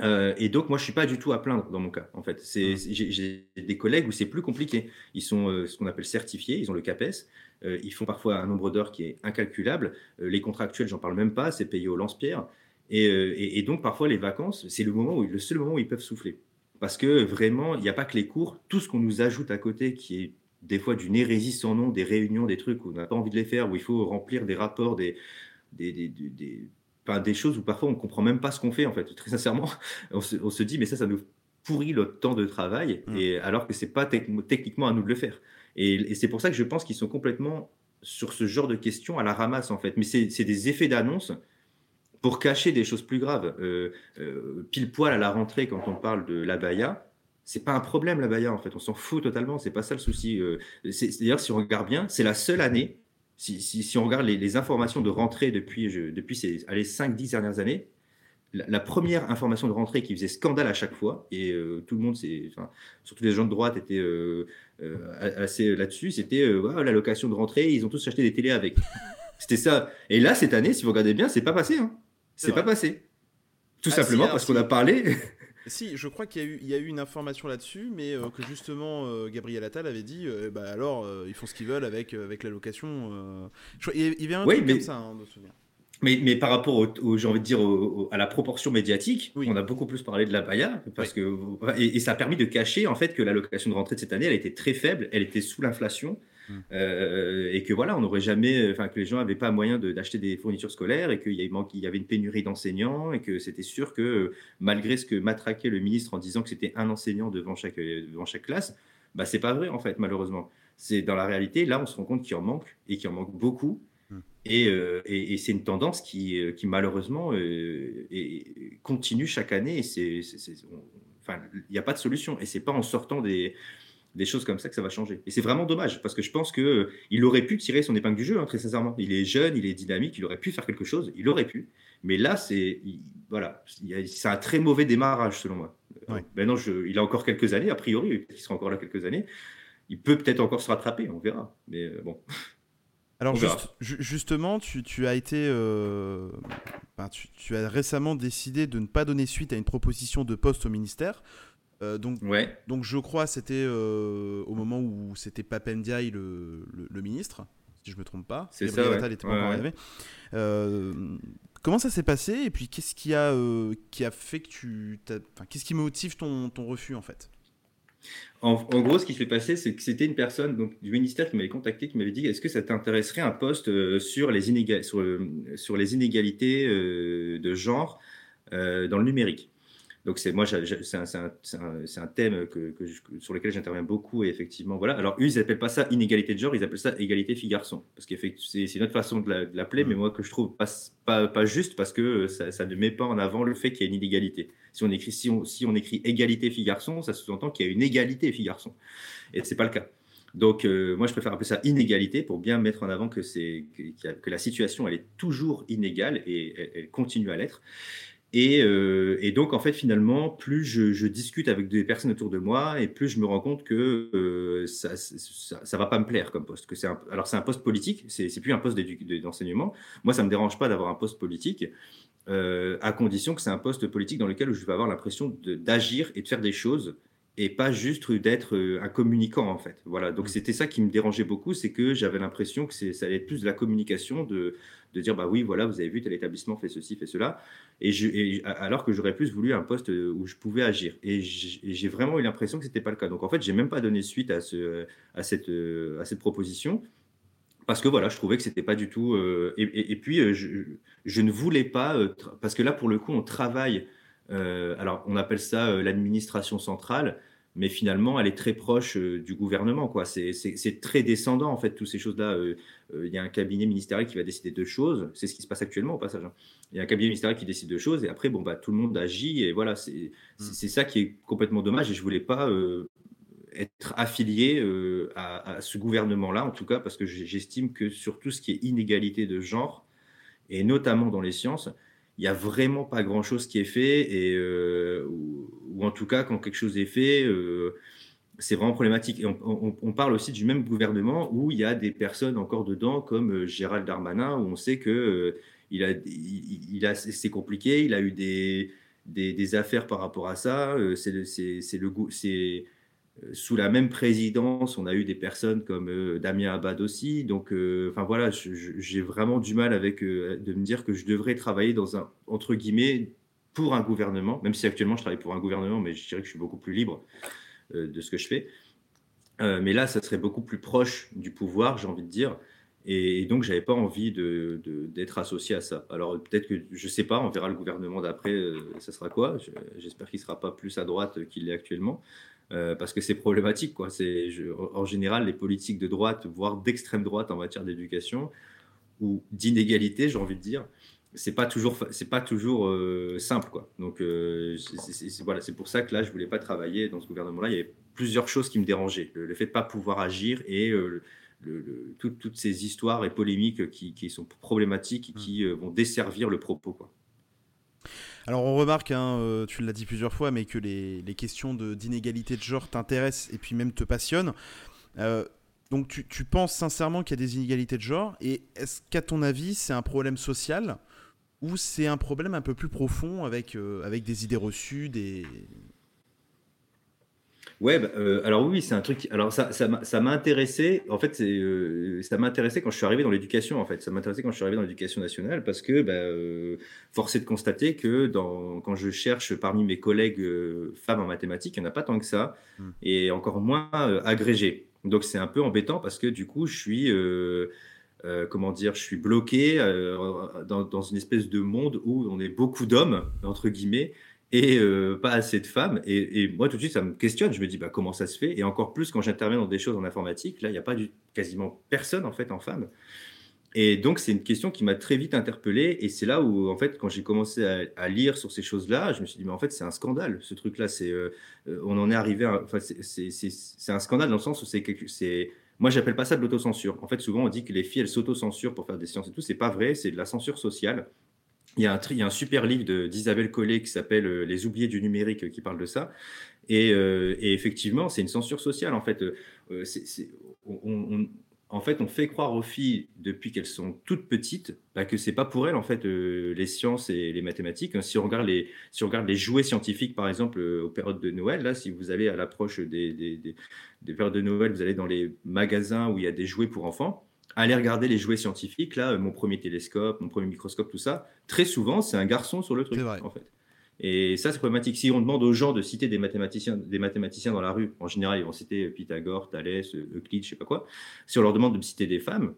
Euh, et donc, moi, je suis pas du tout à plaindre dans mon cas. En fait, c'est, j'ai, des collègues où c'est plus compliqué. Ils sont euh, ce qu'on appelle certifiés, ils ont le CAPES. Euh, ils font parfois un nombre d'heures qui est incalculable. les contractuels, j'en parle même pas, c'est payé au lance-pierre. Et, et, donc, parfois, les vacances, c'est le moment où, le seul moment où ils peuvent souffler. Parce que vraiment, il n'y a pas que les cours, tout ce qu'on nous ajoute à côté, qui est des fois d'une hérésie sans nom, des réunions, des trucs où on n'a pas envie de les faire, où il faut remplir des rapports, des, des, des, des des choses où parfois on comprend même pas ce qu'on fait en fait. Très sincèrement, on se, dit mais ça, ça nous pourrit le temps de travail, mmh. et alors que c'est pas techniquement à nous de le faire. Et, c'est pour ça que je pense qu'ils sont complètement sur ce genre de questions à la ramasse en fait. Mais c'est des effets d'annonce pour cacher des choses plus graves. Euh, euh, pile poil à la rentrée quand on parle de la Baïa, c'est pas un problème la Baïa en fait. On s'en fout totalement. C'est pas ça le souci. Euh, d'ailleurs, si on regarde bien, c'est la seule année si, on regarde les, informations de rentrée depuis, depuis ces 5-10 dernières années, la, première information de rentrée qui faisait scandale à chaque fois, et euh, tout le monde, enfin, surtout les gens de droite étaient euh, euh, assez là-dessus, c'était la location de rentrée, ils ont tous acheté des télés avec. c'était ça. Et là, cette année, si vous regardez bien, c'est pas passé. Hein. C'est pas passé. Tout ah, simplement parce qu'on a parlé. Si, je crois qu'il y, a eu, il y a eu une information là-dessus, mais euh, que justement euh, Gabriel Attal avait dit, euh, bah alors ils font ce qu'ils veulent avec avec l'allocation. il, y avait un truc comme ça, hein, de souvenir. Mais, mais, par rapport au, j'ai envie de dire à la proportion médiatique, on a beaucoup plus parlé de la Baïa parce que et, et, ça a permis de cacher en fait que l'allocation de rentrée de cette année, elle était très faible, elle était sous l'inflation. Mm. Euh, et que voilà, on n'aurait jamais, enfin que les gens n'avaient pas moyen d'acheter des fournitures scolaires et qu'il y, y, avait une pénurie d'enseignants et que c'était sûr que malgré ce que matraquait le ministre en disant que c'était un enseignant devant chaque, devant chaque classe, bah c'est pas vrai en fait malheureusement. C'est dans la réalité, là on se rend compte qu'il en manque et qu'il en manque beaucoup. Mm. Euh, et, et, c'est une tendance qui, euh, qui malheureusement continue chaque année. Et c'est, enfin, il n'y a pas de solution. Et c'est pas en sortant des, des choses comme ça que ça va changer. Et c'est vraiment dommage parce que je pense que euh, il aurait pu tirer son épingle du jeu, hein, très sincèrement. Il est jeune, il est dynamique, il aurait pu faire quelque chose, il aurait pu. Mais là, c'est voilà, c'est un très mauvais démarrage selon moi. Maintenant, je, il a encore quelques années, a priori, il sera encore là quelques années. Il peut peut-être encore se rattraper, on verra. Mais bon. Alors justement, tu, as été, euh, tu, as récemment décidé de ne pas donner suite à une proposition de poste au ministère. Euh, donc, ouais. donc je crois c'était euh, au moment où c'était Papendiaï le, le, ministre, si je me trompe pas. C'est ça. Ouais. comment ça s'est passé et puis qu'est-ce qui a qui a fait que tu, qu'est-ce qui motive ton, ton refus en fait? En, gros, ce qui s'est passé, c'est que c'était une personne donc, du ministère qui m'avait contacté, qui m'avait dit Est-ce que ça t'intéresserait un poste euh, sur, les sur, sur, les inégalités euh, de genre euh, dans le numérique? Donc c'est moi, c'est un, thème que, sur lequel j'interviens beaucoup et effectivement voilà. Alors eux, ils appellent pas ça inégalité de genre, ils appellent ça égalité fille-garçon parce que c'est une autre façon de l'appeler, mais mmh. moi que je trouve pas, pas, pas juste parce que ça, ne met pas en avant le fait qu'il y a une inégalité. Si on écrit si on, si on écrit égalité fille-garçon, ça sous-entend qu'il y a une égalité fille-garçon et c'est pas le cas. Donc, euh, moi, je préfère appeler ça inégalité pour bien mettre en avant que, c'est, que, la situation, elle est toujours inégale et elle continue à l'être. Euh, et, donc, en fait, finalement, plus je, discute avec des personnes autour de moi, et plus je me rends compte que euh, ça, ne va pas me plaire comme poste. Que c'est alors, c'est un poste politique, c'est, plus un poste d'enseignement. Moi, ça me dérange pas d'avoir un poste politique, euh, à condition que c'est un poste politique dans lequel je vais avoir l'impression d'agir et de faire des choses et pas juste d'être un communicant en fait. Voilà, donc mmh. c'était ça qui me dérangeait beaucoup, c'est que j'avais l'impression que ça allait être plus de la communication, de, de dire bah oui voilà vous avez vu tel établissement fait ceci fait cela. Et, je, alors que j'aurais plus voulu un poste où je pouvais agir. Et j'ai vraiment eu l'impression que c'était pas le cas. Donc en fait j'ai même pas donné suite à ce à cette à cette proposition parce que voilà je trouvais que c'était pas du tout euh, et, puis euh, je, je, ne voulais pas euh, parce que là pour le coup on travaille alors on appelle ça l'administration centrale mais finalement, elle est très proche euh, du gouvernement. Quoi. C'est, très descendant, en fait, toutes ces choses-là. Euh, euh, il y a un cabinet ministériel qui va décider de choses. C'est ce qui se passe actuellement, au passage. Hein. Il y a un cabinet ministériel qui décide de choses, et après, bon, bah, tout le monde agit. Et voilà, c'est, mm. ça qui est complètement dommage. Et je ne voulais pas être affilié à, ce gouvernement-là, en tout cas, parce que j'estime que sur tout ce qui est inégalité de genre, et notamment dans les sciences, il n'y a vraiment pas grand-chose qui est fait, et, euh, ou, en tout cas, quand quelque chose est fait, euh, c'est vraiment problématique. Et on, parle aussi du même gouvernement où il y a des personnes encore dedans, comme euh, Gérald Darmanin, où on sait que il a, il, a, c'est compliqué, il a eu des, des, affaires par rapport à ça. C'est le, c'est, le, c'est sous la même présidence, on a eu des personnes comme euh, Damien Abad aussi. Donc, euh, enfin voilà, j'ai vraiment du mal avec de me dire que je devrais travailler dans un entre guillemets pour un gouvernement, même si actuellement je travaille pour un gouvernement, mais je dirais que je suis beaucoup plus libre de ce que je fais. mais là, ça serait beaucoup plus proche du pouvoir, j'ai envie de dire. Et, donc, j'avais pas envie d'être de, associé à ça. Alors, peut-être que, je sais pas, on verra le gouvernement d'après, ça sera quoi. J'espère qu'il sera pas plus à droite qu'il est actuellement. Euh, parce que c'est problématique. Quoi. C'est, en général, les politiques de droite, voire d'extrême droite en matière d'éducation ou d'inégalité, j'ai envie de dire, c'est pas toujours, c'est pas toujours euh, simple. Quoi. Donc, euh, c'est, voilà, c'est pour ça que là, je voulais pas travailler dans ce gouvernement-là. Il y avait plusieurs choses qui me dérangeaient. Le, fait de pas pouvoir agir et le, toutes ces histoires et polémiques qui, qui sont problématiques et qui vont desservir le propos. Quoi. Alors on remarque, hein, euh, tu l'as dit plusieurs fois, mais que les, questions d'inégalité de, genre t'intéressent et puis même te passionnent. Euh, donc tu, penses sincèrement qu'il y a des inégalités de genre et est-ce qu'à ton avis c'est un problème social ou c'est un problème un peu plus profond avec, euh, avec des idées reçues, des, Ouais, bah, euh, alors oui, c'est un truc. Alors ça, ça m'a intéressé. En fait, euh, ça m'a intéressé quand je suis arrivé dans l'éducation. En fait, ça m'a intéressé quand je suis arrivé dans l'éducation nationale parce que, bah, euh, force est de constater que dans, quand je cherche parmi mes collègues femmes en mathématiques, il n'y en a pas tant que ça, hmm. et encore moins agrégées. Donc c'est un peu embêtant parce que du coup, je suis comment dire, je suis bloqué dans, dans, une espèce de monde où on est beaucoup d'hommes entre guillemets et euh, pas assez de femmes. Et, moi, tout de suite, ça me questionne. Je me dis, bah, comment ça se fait? Et encore plus quand j'interviens dans des choses en informatique, là, il n'y a pas quasiment personne, en fait, en femme. Et donc, c'est une question qui m'a très vite interpellé. Et c'est là où, en fait, quand j'ai commencé à, lire sur ces choses-là, je me suis dit, mais en fait, c'est un scandale, ce truc-là. C'est, euh, euh, on en est arrivé. Enfin, c'est un scandale dans le sens où c'est. c'est moi, j'appelle pas ça de l'autocensure. En fait, souvent, on dit que les filles, elles s'autocensurent pour faire des sciences et tout. C'est pas vrai. C'est de la censure sociale Il y, a un, super livre d'Isabelle Collet qui s'appelle Les oubliés du numérique qui parle de ça. Et, et effectivement, c'est une censure sociale. En fait, on, en fait, on fait croire aux filles depuis qu'elles sont toutes petites bah, que c'est pas pour elles en fait euh, les sciences et les mathématiques. Si on regarde les, si on regarde les jouets scientifiques par exemple euh, aux périodes de Noël, là, si vous allez à l'approche des, des, périodes de Noël, vous allez dans les magasins où il y a des jouets pour enfants. Allez regarder les jouets scientifiques, là, mon premier télescope, mon premier microscope, tout ça. Très souvent, c'est un garçon sur le truc, en fait. Et ça, c'est problématique. Si on demande aux gens de citer des mathématiciens, des mathématiciens dans la rue, en général, ils vont citer Pythagore, Thalès, Euclide, je sais pas quoi. Si on leur demande de citer des femmes,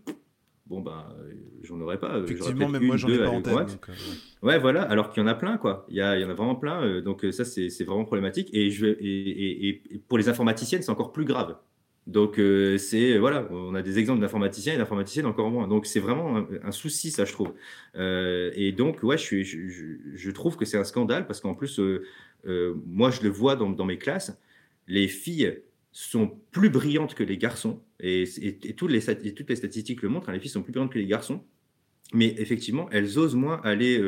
bon, ben, j'en aurais pas. Effectivement, même moi, j'en ai pas en tête. Euh, ouais. voilà. Alors qu'il y en a plein, quoi. Il y, a, il y en a vraiment plein. Euh, donc, ça, c'est vraiment problématique. Et, je, et, et pour les informaticiennes, c'est encore plus grave. Donc euh, c'est voilà, on a des exemples d'informaticiens et d'informaticiennes encore moins. Donc c'est vraiment un, souci ça je trouve. Euh, et donc ouais, je, trouve que c'est un scandale parce qu'en plus euh, moi je le vois dans, mes classes, les filles sont plus brillantes que les garçons et, toutes, les, toutes les statistiques le montrent. Hein, les filles sont plus brillantes que les garçons, mais effectivement elles osent moins aller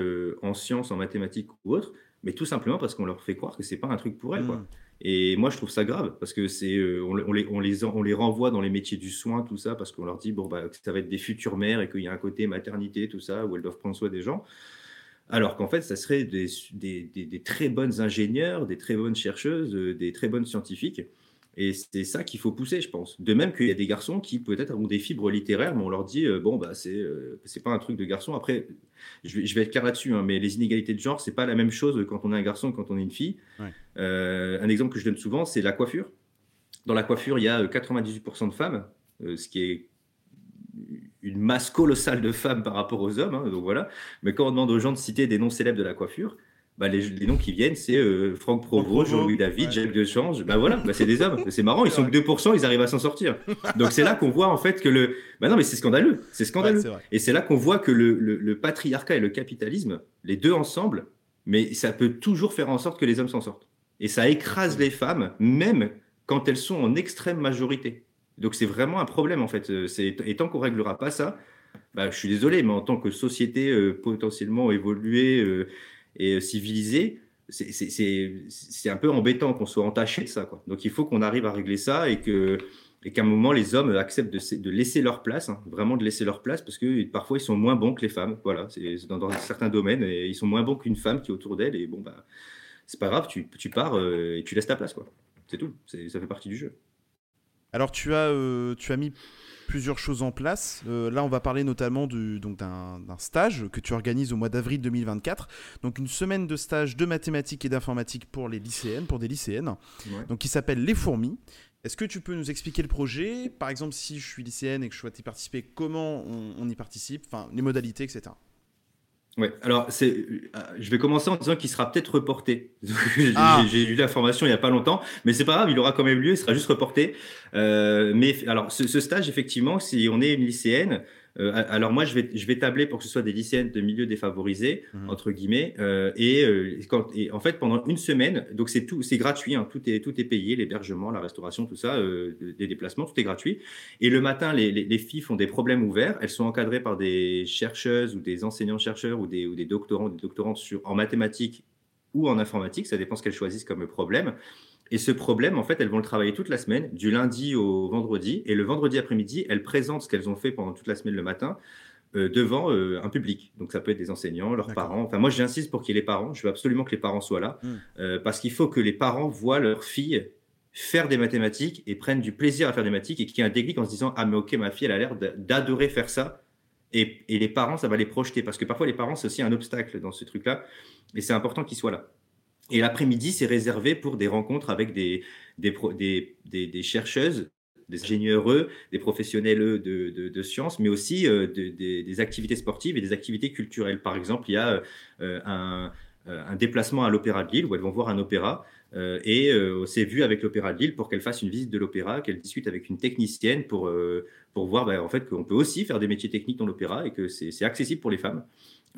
en sciences, en mathématiques ou autres, mais tout simplement parce qu'on leur fait croire que c'est pas un truc pour elles quoi. Et moi, je trouve ça grave parce que c'est, euh, on, les, on, les, on les renvoie dans les métiers du soin, tout ça, parce qu'on leur dit bon, bah, que ça va être des futures mères et qu'il y a un côté maternité, tout ça, où elles doivent prendre soin des gens. Alors qu'en fait, ça serait des, des, des, très bonnes ingénieurs, des très bonnes chercheuses, euh, des très bonnes scientifiques. Et c'est ça qu'il faut pousser, je pense. De même qu'il y a des garçons qui peut-être ont des fibres littéraires, mais on leur dit euh, bon bah c'est euh, c'est pas un truc de garçon. Après, je vais, je vais être clair là-dessus, hein, mais les inégalités de genre, c'est pas la même chose quand on est un garçon que quand on est une fille. Euh, un exemple que je donne souvent, c'est la coiffure. Dans la coiffure, il y a 98% de femmes, ce qui est une masse colossale de femmes par rapport aux hommes. Hein, donc voilà. Mais quand on demande aux gens de citer des noms célèbres de la coiffure, bah, les, noms qui viennent, c'est euh, Franck Provost, Jean-Louis David, Jacques Dechange. Bah voilà, bah, c'est des hommes. C'est marrant, ils sont que 2%, ils arrivent à s'en sortir. Donc c'est là qu'on voit en fait que le. Bah non, mais c'est scandaleux. C'est scandaleux. et c'est là qu'on voit que le, le, patriarcat et le capitalisme, les deux ensemble, mais ça peut toujours faire en sorte que les hommes s'en sortent. Et ça écrase les femmes, même quand elles sont en extrême majorité. Donc c'est vraiment un problème en fait. Euh, et tant qu'on réglera pas ça, bah, je suis désolé, mais en tant que société euh, potentiellement évoluée et euh, civilisé, c'est un peu embêtant qu'on soit entaché de ça. Donc il faut qu'on arrive à régler ça et qu'à un moment les hommes acceptent de, laisser leur place, hein, vraiment de laisser leur place, parce que parfois ils sont moins bons que les femmes. Voilà, c'est dans, dans, certains domaines, et ils sont moins bons qu'une femme qui est autour d'elle. Et bon, bah, c'est pas grave, tu, tu pars euh, et tu laisses ta place, quoi. C'est tout. Ça fait partie du jeu. Alors tu as, euh, tu as mis plusieurs choses en place. Euh, là, on va parler notamment d'un stage que tu organises au mois d'avril 2024. Donc, une semaine de stage de mathématiques et d'informatique pour les lycéennes, pour des lycéennes. Donc, qui s'appelle Les Fourmis. Est-ce que tu peux nous expliquer le projet? Par exemple, si je suis lycéenne et que je souhaite y participer, comment on, on y participe? Enfin, les modalités, etc. Ouais, alors c'est, euh, je vais commencer en disant qu'il sera peut-être reporté. Ah. J'ai eu l'information il y a pas longtemps, mais c'est pas grave, il aura quand même lieu, il sera juste reporté. Euh, mais alors ce, ce, stage, effectivement, si on est une lycéenne, euh, alors moi, je vais, je vais tabler pour que ce soit des lycéennes de milieux défavorisés, mhm. entre guillemets. Euh, et, euh, quand, et, en fait, pendant une semaine, donc c'est tout, c'est gratuit, hein, tout est tout est payé, l'hébergement, la restauration, tout ça, les déplacements, tout est gratuit. Et le matin, les, les, filles font des problèmes ouverts. Elles sont encadrées par des chercheuses ou des enseignants chercheurs ou des, ou des doctorants, des doctorantes sur, en mathématiques ou en informatique, ça dépend ce qu'elles choisissent comme problème. Et ce problème, en fait, elles vont le travailler toute la semaine, du lundi au vendredi. Et le vendredi après-midi, elles présentent ce qu'elles ont fait pendant toute la semaine le matin euh, devant euh, un public. Donc ça peut être des enseignants, leurs parents. Enfin, moi, j'insiste pour qu'il y ait les parents. Je veux absolument que les parents soient là. Hmm. Euh, parce qu'il faut que les parents voient leur fille faire des mathématiques et prennent du plaisir à faire des mathématiques et qu'il y ait un déclic en se disant Ah, mais ok, ma fille, elle a l'air d'adorer faire ça. Et, et les parents, ça va les projeter. Parce que parfois, les parents, c'est aussi un obstacle dans ce truc-là. Et c'est important qu'ils soient là. Et l'après-midi, c'est réservé pour des rencontres avec des, chercheuses, des ingénieurs, des professionnels de, sciences, mais aussi euh, des activités sportives et des activités culturelles. Par exemple, il y a euh, un, un, déplacement à l'Opéra de Lille où elles vont voir un opéra. Euh, et c'est vu avec l'Opéra de Lille pour qu'elles fassent une visite de l'opéra, qu'elles discutent avec une technicienne pour, pour voir bah, en fait, qu'on peut aussi faire des métiers techniques dans l'opéra et que c'est accessible pour les femmes.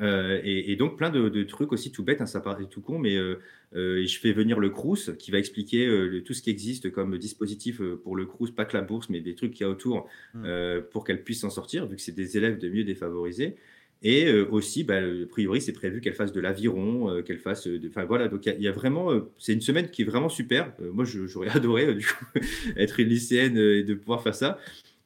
Euh, et, donc plein de, trucs aussi tout bêtes, hein, ça paraît tout con, mais euh, euh, je fais venir le Crous qui va expliquer tout ce qui existe comme dispositif pour le Crous, pas que la bourse, mais des trucs qu'il y a autour mmh. pour qu'elle puisse s'en sortir, vu que c'est des élèves de mieux défavorisés. Et aussi, bah, a priori, c'est prévu qu'elle fasse de l'aviron, qu'elle fasse. Enfin voilà, donc il y, a vraiment. c'est une semaine qui est vraiment super. moi, j'aurais adoré du coup, être une lycéenne et de pouvoir faire ça.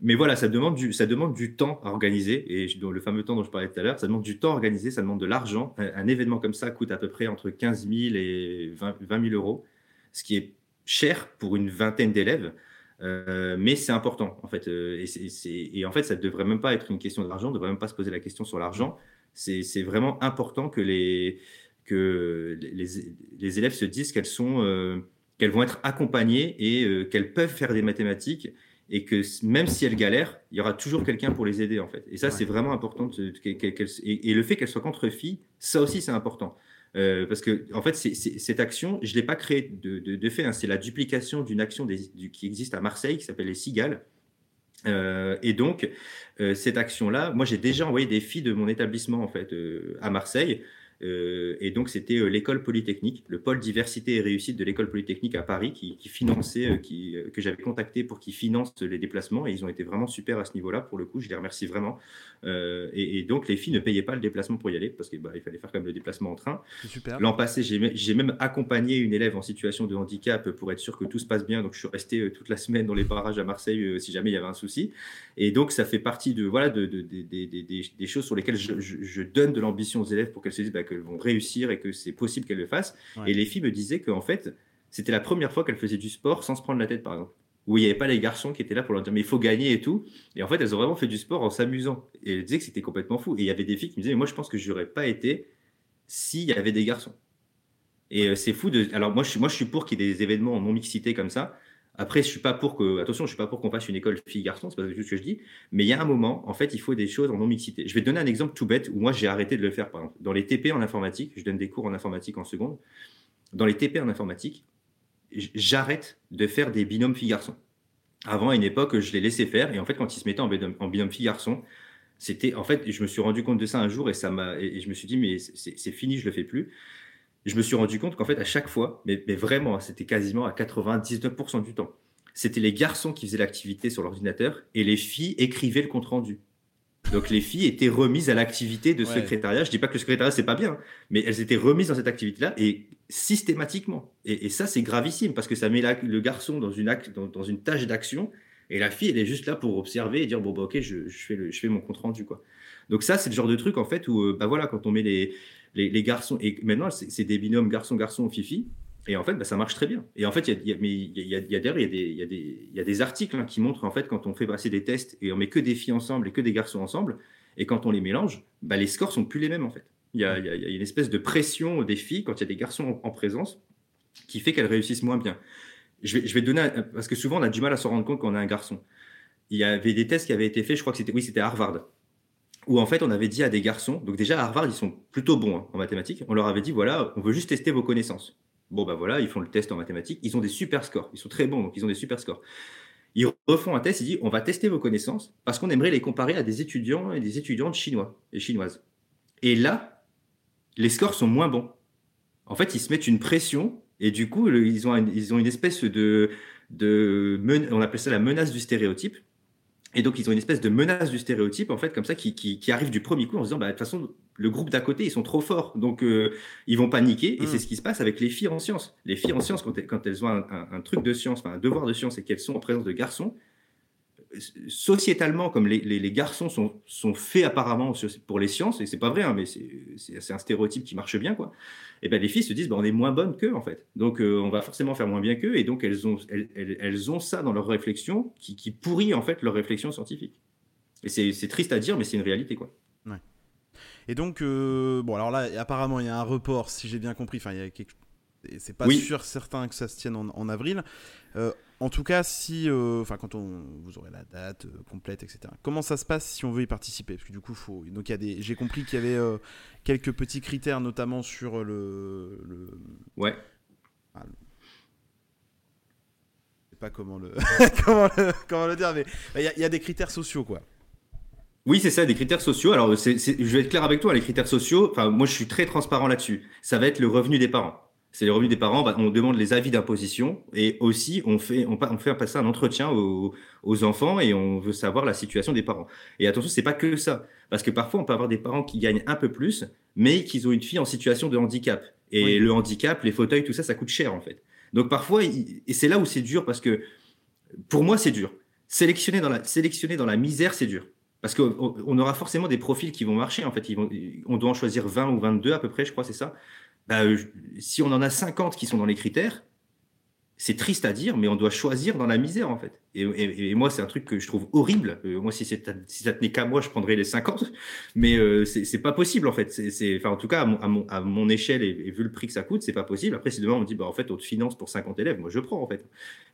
Mais voilà, ça demande, du, ça demande du temps à organiser. Et le fameux temps dont je parlais tout à l'heure, ça demande du temps à organiser, ça demande de l'argent. Un, événement comme ça coûte à peu près entre 15 000 et 20, 000 euros, ce qui est cher pour une vingtaine d'élèves. Euh, mais c'est important en fait. Euh, et, en fait, ça ne devrait même pas être une question d'argent, on ne devrait même pas se poser la question sur l'argent. C'est vraiment important que les, que les élèves se disent qu'elles sont, euh, qu'elles vont être accompagnées et qu'elles peuvent faire des mathématiques et que même si elles galèrent, il y aura toujours quelqu'un pour les aider en fait. Et ça, c'est vraiment important. et, le fait qu'elles soient contre filles, ça aussi, c'est important. Euh, parce que, en fait, cette action, je ne l'ai pas créée de, fait. Hein. c'est la duplication d'une action qui existe à Marseille qui s'appelle les Cigales. Euh, et donc, euh, cette action-là, moi, j'ai déjà envoyé des filles de mon établissement en fait à Marseille et donc, c'était euh, l'école polytechnique, le pôle diversité et réussite de l'école polytechnique à Paris qui, finançait, euh, qui, que j'avais contacté pour qu'ils financent les déplacements. Et ils ont été vraiment super à ce niveau-là. Pour le coup, je les remercie vraiment. et, donc, les filles ne payaient pas le déplacement pour y aller parce qu'il bah, fallait faire quand même le déplacement en train. L'an passé, j'ai même accompagné une élève en situation de handicap pour être sûr que tout se passe bien. Donc, je suis resté toute la semaine dans les parages à Marseille si jamais il y avait un souci. Et donc, ça fait partie de, voilà, de, des choses sur lesquelles je, donne de l'ambition aux élèves pour qu'elles se disent bah, qu'elles vont réussir et que c'est possible qu'elles le fassent. Et les filles me disaient qu'en fait, c'était la première fois qu'elles faisaient du sport sans se prendre la tête, par exemple. Où il n'y avait pas les garçons qui étaient là pour leur dire mais il faut gagner et tout. Et en fait, elles ont vraiment fait du sport en s'amusant. Et elles disaient que c'était complètement fou. Et il y avait des filles qui me disaient mais moi je pense que je n'aurais pas été s'il y avait des garçons. Et euh, c'est fou de. Alors moi je, suis, moi, je suis pour qu'il y ait des événements en non-mixité comme ça. Après, je suis pas pour que, attention, je suis pas pour qu'on fasse une école filles-garçons, c'est pas juste ce que je dis, mais il y a un moment, en fait, il faut des choses en non-mixité. Je vais te donner un exemple tout bête où moi j'ai arrêté de le faire, par exemple. Dans les TP en informatique, je donne des cours en informatique en seconde. Dans les TP en informatique, j'arrête de faire des binômes filles-garçons. Avant, à une époque, je les laissais faire, et en fait, quand ils se mettaient en binôme, binôme filles-garçons, c'était, en fait, je me suis rendu compte de ça un jour, et ça m'a, et je me suis dit, mais c'est fini, je le fais plus je me suis rendu compte qu'en fait, à chaque fois, mais, vraiment, c'était quasiment à 99% du temps, c'était les garçons qui faisaient l'activité sur l'ordinateur et les filles écrivaient le compte rendu. Donc les filles étaient remises à l'activité de secrétariat. Je dis pas que le secrétariat c'est pas bien, mais elles étaient remises dans cette activité-là et systématiquement. Et, ça c'est gravissime parce que ça met le garçon dans une, dans, une tâche d'action et la fille elle est juste là pour observer et dire bon bah ok je, fais, le, je fais mon compte rendu quoi. Donc ça c'est le genre de truc en fait où euh, bah voilà quand on met les les, garçons, et maintenant, c'est des binômes garçon-garçon, fifi. Et en fait, bah, ça marche très bien. Et en fait, il y a, y a, y a des articles hein, qui montrent, en fait, quand on fait passer des tests et on met que des filles ensemble et que des garçons ensemble, et quand on les mélange, bah, les scores sont plus les mêmes, en fait. Il y, a, une espèce de pression des filles quand il y a des garçons en, présence qui fait qu'elles réussissent moins bien. Je vais, je vais donner, parce que souvent, on a du mal à se rendre compte qu'on a un garçon. Il y avait des tests qui avaient été faits, je crois que c'était, oui, c'était Harvard où en fait on avait dit à des garçons, donc déjà à Harvard ils sont plutôt bons hein, en mathématiques, on leur avait dit voilà, on veut juste tester vos connaissances. Bon bah voilà, ils font le test en mathématiques, ils ont des super scores, ils sont très bons, donc ils ont des super scores. Ils refont un test, ils disent on va tester vos connaissances parce qu'on aimerait les comparer à des étudiants et des étudiantes chinois et chinoises. Et là, les scores sont moins bons. En fait, ils se mettent une pression et du coup, ils ont, ils ont une espèce de, de on appelle ça la menace du stéréotype et donc, ils ont une espèce de menace du stéréotype, en fait, comme ça, qui, qui, arrive du premier coup en se disant, bah, de toute façon, le groupe d'à côté, ils sont trop forts, donc euh, ils vont paniquer. Et c'est mm. ce qui se passe avec les filles en sciences. Les filles en sciences, quand elles, quand elles ont un, un, truc de science, un devoir de science, et qu'elles sont en présence de garçons, sociétalement, comme les, garçons sont, sont, faits apparemment pour les sciences, et c'est pas vrai, hein, mais c'est un stéréotype qui marche bien, quoi. Et ben les filles se disent, ben, on est moins bonnes qu'eux, en fait. Donc euh, on va forcément faire moins bien qu'eux, et donc elles ont, elles, ont ça dans leur réflexion qui, qui, pourrit en fait leur réflexion scientifique. Et c'est triste à dire, mais c'est une réalité, quoi. Et donc, euh, bon, alors là, apparemment, il y a un report, si j'ai bien compris. Enfin, il y a quelque c'est pas sûr certain que ça se tienne en, avril. Euh, en tout cas, si, euh, enfin, quand on, vous aurez la date euh, complète, etc. Comment ça se passe si on veut y participer? Parce que du coup, faut, donc il y a des, j'ai compris qu'il y avait quelques petits critères, notamment sur le, le... ouais. Ah, sais pas comment le, comment le, comment le dire, mais il y, y, a des critères sociaux, quoi. Oui, c'est ça, des critères sociaux. Alors, je vais être clair avec toi, les critères sociaux, enfin, moi, je suis très transparent là-dessus. Ça va être le revenu des parents c'est les revenus des parents, bah, on demande les avis d'imposition et aussi on fait, on, on, fait passer un entretien aux, aux, enfants et on veut savoir la situation des parents. Et attention, c'est pas que ça, parce que parfois on peut avoir des parents qui gagnent un peu plus, mais qui ont une fille en situation de handicap. Et le handicap, les fauteuils, tout ça, ça coûte cher en fait. Donc parfois, et c'est là où c'est dur parce que pour moi c'est dur. Sélectionner dans la, sélectionner dans la misère, c'est dur. Parce qu'on aura forcément des profils qui vont marcher. En fait, Ils vont, on doit en choisir 20 ou 22 à peu près, je crois, c'est ça. Bah, euh, si on en a 50 qui sont dans les critères, c'est triste à dire, mais on doit choisir dans la misère, en fait. Et, moi, c'est un truc que je trouve horrible. Euh, moi, si, ça tenait qu'à moi, je prendrais les 50. Mais euh, c'est pas possible, en fait. C'est, enfin, en tout cas, à mon, échelle et, vu le prix que ça coûte, c'est pas possible. Après, si demain on me dit, bah, en fait, on te finance pour 50 élèves, moi, je prends, en fait.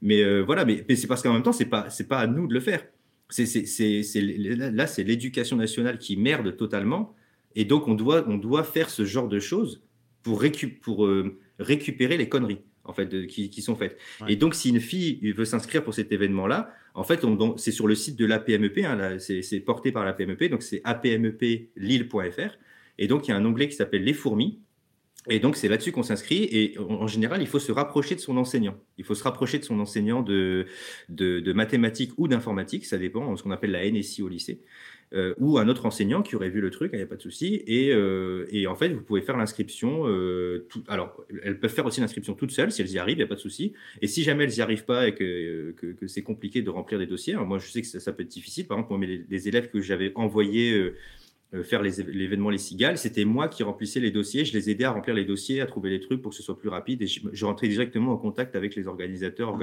Mais voilà, mais, c'est parce qu'en même temps, c'est pas, c'est pas à nous de le faire. C'est, là, c'est l'éducation nationale qui merde totalement. Et donc, on doit, on doit faire ce genre de choses pour, pour euh, récupérer les conneries en fait qui, sont faites. Et donc, si une fille veut s'inscrire pour cet événement-là, en fait, c'est sur le site de l'APMEP, hein, c'est porté par l'APMEP, donc c'est apmeplille.fr. Et donc, il y a un onglet qui s'appelle Les fourmis. Et donc, c'est là-dessus qu'on s'inscrit. Et en, général, il faut se rapprocher de son enseignant. Il faut se rapprocher de son enseignant de, de, de mathématiques ou d'informatique, ça dépend, ce qu'on appelle la NSI au lycée. Euh, ou un autre enseignant qui aurait vu le truc, il n'y a pas de souci. Et, euh, et, en fait, vous pouvez faire l'inscription. Euh, alors, elles peuvent faire aussi l'inscription toutes seules si elles y arrivent, il n'y a pas de souci. Et si jamais elles n'y arrivent pas et que, que, c'est compliqué de remplir des dossiers, moi je sais que ça, peut être difficile. Par exemple, les, les élèves que j'avais envoyés faire l'événement Les Cigales, c'était moi qui remplissais les dossiers. Je les aidais à remplir les dossiers, à trouver les trucs pour que ce soit plus rapide. Et je, je rentrais directement en contact avec les organisateurs, mmh.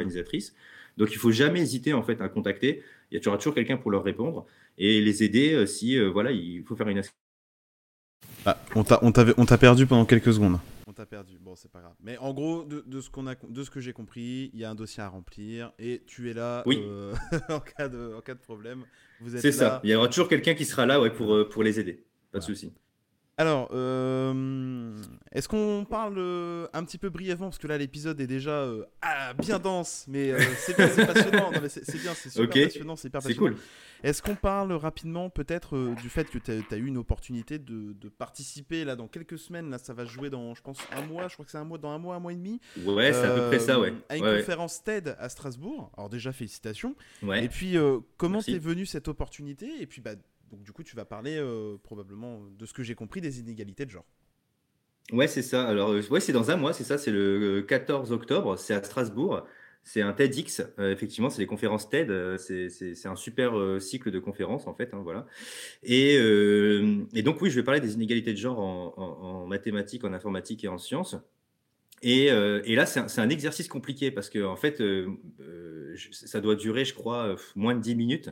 Donc, il faut jamais hésiter en fait à contacter. Il y aura toujours quelqu'un pour leur répondre et les aider euh, si euh, voilà, il faut faire une ah, on t'a perdu pendant quelques secondes. On t'a perdu. Bon, c'est pas grave. Mais en gros, de, ce qu'on a, de ce que j'ai compris, il y a un dossier à remplir et tu es là oui. Euh, en, cas de, en cas de problème. C'est ça. Il y aura toujours quelqu'un qui sera là ouais, pour, pour les aider. Pas de souci. Alors, euh, est-ce qu'on parle euh, un petit peu brièvement parce que là l'épisode est déjà euh, ah, bien dense, mais c'est bien, c'est passionnant. c'est bien, c'est super passionnant, c'est hyper passionnant. Cool. Est-ce qu'on parle rapidement peut-être du fait que tu as, eu une opportunité de, participer là dans quelques semaines? Là, ça va jouer dans, je pense, un mois. Je crois que c'est un mois, dans un mois, un mois et demi. Ouais, c'est à peu près ça, ouais. À une conférence TED à Strasbourg. Alors déjà félicitations. Ouais. Et puis comment t'es venu cette opportunité? Et puis bah donc du coup, tu vas parler euh, probablement de ce que j'ai compris des inégalités de genre. Ouais, c'est ça. Alors, euh, ouais, c'est dans un mois, c'est ça, c'est le 14 octobre, c'est à Strasbourg. C'est un TEDx, euh, effectivement, c'est les conférences TED. c'est un super cycle de conférences, en fait. Hein, voilà. Et, et, donc, oui, je vais parler des inégalités de genre en, mathématiques, en informatique et en sciences. Et, et là, c'est un, un, exercice compliqué parce que, en fait, ça doit durer, je crois, moins de 10 minutes.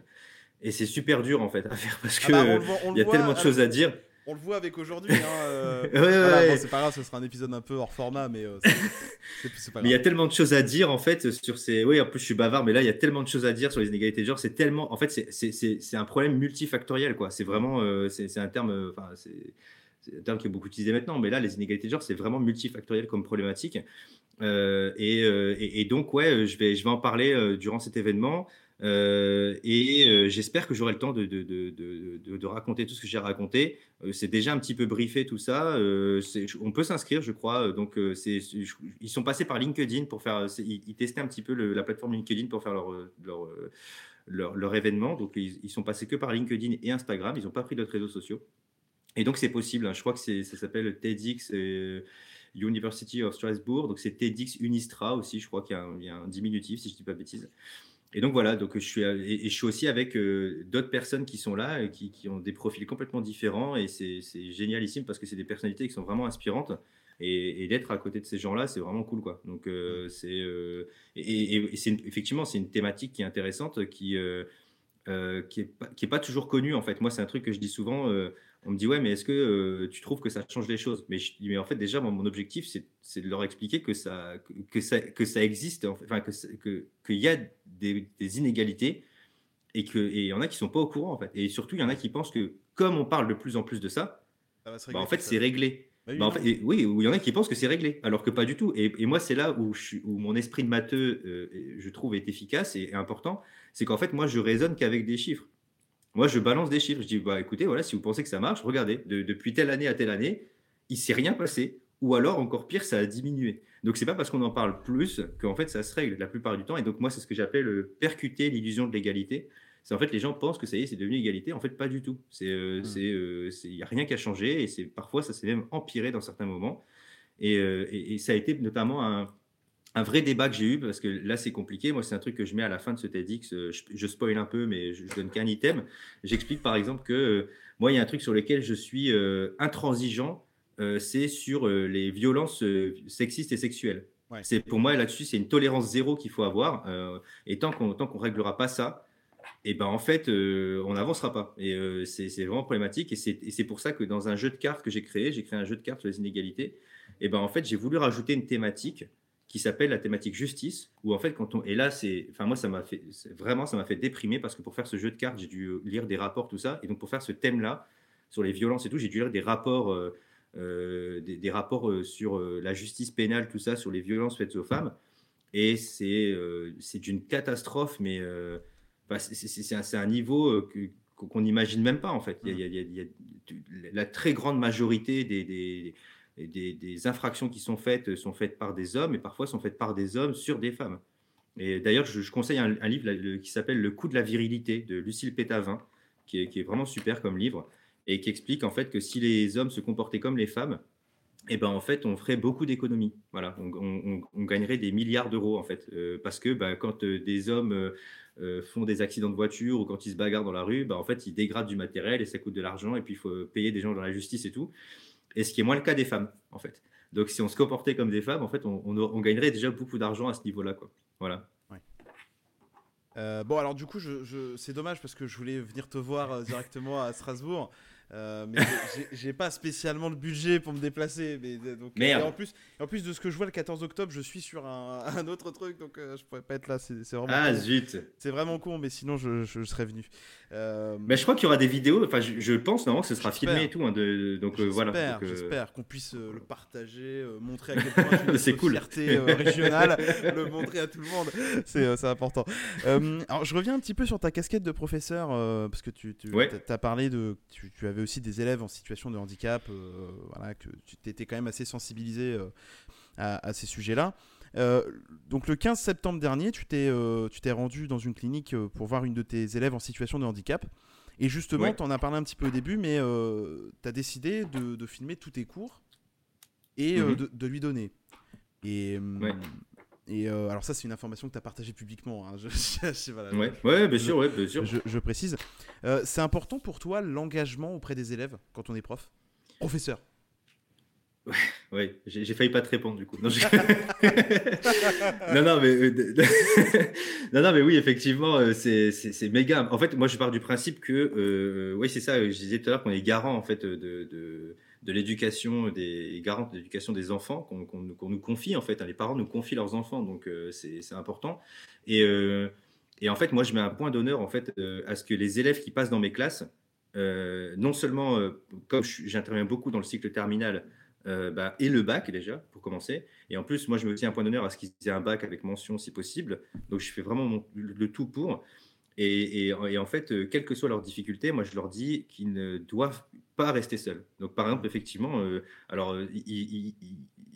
Et c'est super dur en fait à faire parce ah que bah, il y a tellement de choses à dire. On le voit avec aujourd'hui. Hein, euh, c'est pas grave, ce sera un épisode un peu hors format, mais euh, c'est pas grave. Mais il y a tellement de choses à dire en fait sur ces. Oui, en plus je suis bavard, mais là il y a tellement de choses à dire sur les inégalités de genre. C'est tellement. En fait, c'est un problème multifactoriel quoi. C'est vraiment. Euh, c'est un terme. Enfin, c'est un terme qui est beaucoup utilisé maintenant, mais là, les inégalités de genre, c'est vraiment multifactoriel comme problématique. et, et, donc, ouais, je vais, je vais en parler durant cet événement. Euh, et euh, j'espère que j'aurai le temps de, de, de, de, raconter tout ce que j'ai raconté. Euh, c'est déjà un petit peu briefé tout ça. on peut s'inscrire, je crois. Donc, ils sont passés par LinkedIn pour faire. Ils, testaient un petit peu la plateforme LinkedIn pour faire leur, événement. Donc, ils, ils, sont passés que par LinkedIn et Instagram. Ils n'ont pas pris d'autres réseaux sociaux. Et donc, c'est possible. Hein. Je crois que ça s'appelle TEDx. University of Strasbourg, donc c'est TEDx Unistra aussi, je crois qu'il y a un, y a un diminutif si je ne dis pas bêtise. Et donc voilà, donc je suis, et, je suis aussi avec euh, d'autres personnes qui sont là, et qui, qui, ont des profils complètement différents, et c'est génialissime parce que c'est des personnalités qui sont vraiment inspirantes. Et, d'être à côté de ces gens-là, c'est vraiment cool, quoi. Donc euh, c'est euh, et, et c'est effectivement c'est une thématique qui est intéressante, qui qui est pas, qui est pas toujours connue en fait. Moi, c'est un truc que je dis souvent on me dit ouais mais est-ce que euh, tu trouves que ça change les choses? Mais je dis mais en fait déjà mon objectif c'est de leur expliquer que ça que ça que ça existe enfin que qu'il y a des, inégalités et que et il y en a qui sont pas au courant en fait et surtout il y en a qui pensent que comme on parle de plus en plus de ça, bah, en fait c'est réglé bah oui, bah, en fait, oui, il y en a qui pensent que c'est réglé, alors que pas du tout. Et, moi, c'est là où, je, où, mon esprit de matheux, euh, je trouve, est efficace et important. C'est qu'en fait, moi, je raisonne qu'avec des chiffres. Moi, je balance des chiffres. Je dis, bah, écoutez, voilà, si vous pensez que ça marche, regardez, depuis telle année à telle année, il s'est rien passé. ou alors encore pire, ça a diminué. Donc c'est pas parce qu'on en parle plus qu'en fait ça se règle la plupart du temps. Et donc moi c'est ce que j'appelle percuter l'illusion de l'égalité. C'est en fait les gens pensent que ça y est, c'est devenu égalité. En fait pas du tout. C'est euh, mmh. c'est il n'y a rien qui a changé et c'est parfois ça s'est même empiré dans certains moments. Et, et, ça a été notamment un, un vrai débat que j'ai eu, parce que là c'est compliqué, moi c'est un truc que je mets à la fin de ce TEDx, je, je spoil un peu, mais je, donne qu'un item. J'explique par exemple que euh, moi il y a un truc sur lequel je suis euh, intransigeant, euh, c'est sur les violences sexistes et sexuelles. C'est pour moi là-dessus c'est une tolérance zéro qu'il faut avoir, et tant qu'on qu'on réglera pas ça, et eh ben en fait on n'avancera pas. Et c'est vraiment problématique, et c'est pour ça que dans un jeu de cartes que j'ai créé, j'ai créé un jeu de cartes sur les inégalités, et ben en fait j'ai voulu rajouter une thématique qui s'appelle la thématique justice, où en fait, quand on. Et là, c'est. Enfin, moi, ça m'a fait. Vraiment, ça m'a fait déprimer parce que pour faire ce jeu de cartes, j'ai dû lire des rapports, tout ça. Et donc, pour faire ce thème-là, sur les violences et tout, j'ai dû lire des rapports. Euh, euh, des, rapports euh, sur la justice pénale, tout ça, sur les violences faites aux femmes. Et c'est c'est d'une catastrophe, mais c'est un, un, niveau qu'on n'imagine même pas, en fait. Il y, a, il y a, la très grande majorité des, des des, infractions qui sont faites sont faites par des hommes et parfois sont faites par des hommes sur des femmes. Et d'ailleurs, je, conseille un, livre qui s'appelle Le coup de la virilité de Lucille Pétavin, qui est, vraiment super comme livre et qui explique en fait que si les hommes se comportaient comme les femmes, eh ben en fait on ferait beaucoup d'économies. Voilà, on, gagnerait des milliards d'euros en fait, euh, parce que ben, quand euh, des hommes euh, font des accidents de voiture ou quand ils se bagarrent dans la rue, ben, en fait ils dégradent du matériel et ça coûte de l'argent et puis il faut payer des gens dans la justice et tout et ce qui est moins le cas des femmes, en fait. Donc, si on se comportait comme des femmes, en fait, on, gagnerait déjà beaucoup d'argent à ce niveau-là, quoi. Voilà. Euh, bon, alors du coup, c'est dommage parce que je voulais venir te voir euh, directement à Strasbourg. Euh, mais j'ai pas spécialement le budget pour me déplacer. Mais, donc, Et en, plus, en plus de ce que je vois le 14 octobre, je suis sur un, autre truc, donc je pourrais pas être là. C'est vraiment. Ah zut C'est vraiment con, mais sinon je, je serais venu. Euh, mais je crois qu'il y aura des vidéos. Enfin, je, pense normalement que ce sera filmé et tout. Hein, de, donc euh, voilà. Euh, j'espère qu'on puisse le partager, montrer à quel point c'est cool. fierté régionale, le montrer à tout le monde. C'est important. alors, je reviens un petit peu sur ta casquette de professeur parce que tu, tu as parlé de, tu, tu, avais aussi des élèves en situation de handicap. voilà, que tu étais quand même assez sensibilisé à, à, ces sujets-là. Euh, donc le 15 septembre dernier, tu t'es euh, rendu dans une clinique euh, pour voir une de tes élèves en situation de handicap. Et justement, tu en as parlé un petit peu au début, mais tu as décidé de, de, filmer tous tes cours et mhm. de, de, lui donner. Et, et alors ça, c'est une information que tu as partagée publiquement. Hein. Je, voilà, ouais. bien sûr, ouais, bien sûr. Je, précise. c'est important pour toi l'engagement auprès des élèves quand on est prof? Professeur oui, j'ai failli pas te répondre du coup. Non, non, mais, euh, non, non, mais oui, effectivement, euh, c'est méga. En fait, moi, je pars du principe que, euh, oui, c'est ça, je disais tout à l'heure qu'on est garant en fait de, de, de l'éducation des garants de l'éducation des enfants qu'on nous confie en fait. Hein. les parents nous confient leurs enfants, donc c'est important. Et, et, en fait, moi, je mets un point d'honneur en fait à ce que les élèves qui passent dans mes classes, non seulement, comme j'interviens beaucoup dans le cycle terminal, euh, bah, et le bac déjà, pour commencer. Et en plus, moi, je me tiens un point d'honneur à ce qu'ils aient un bac avec mention si possible. Donc, je fais vraiment le, tout pour. Et, en fait, euh, quelles que soient leurs difficultés, moi, je leur dis qu'ils ne doivent pas rester seuls. Donc, par exemple, effectivement, euh, alors, ils,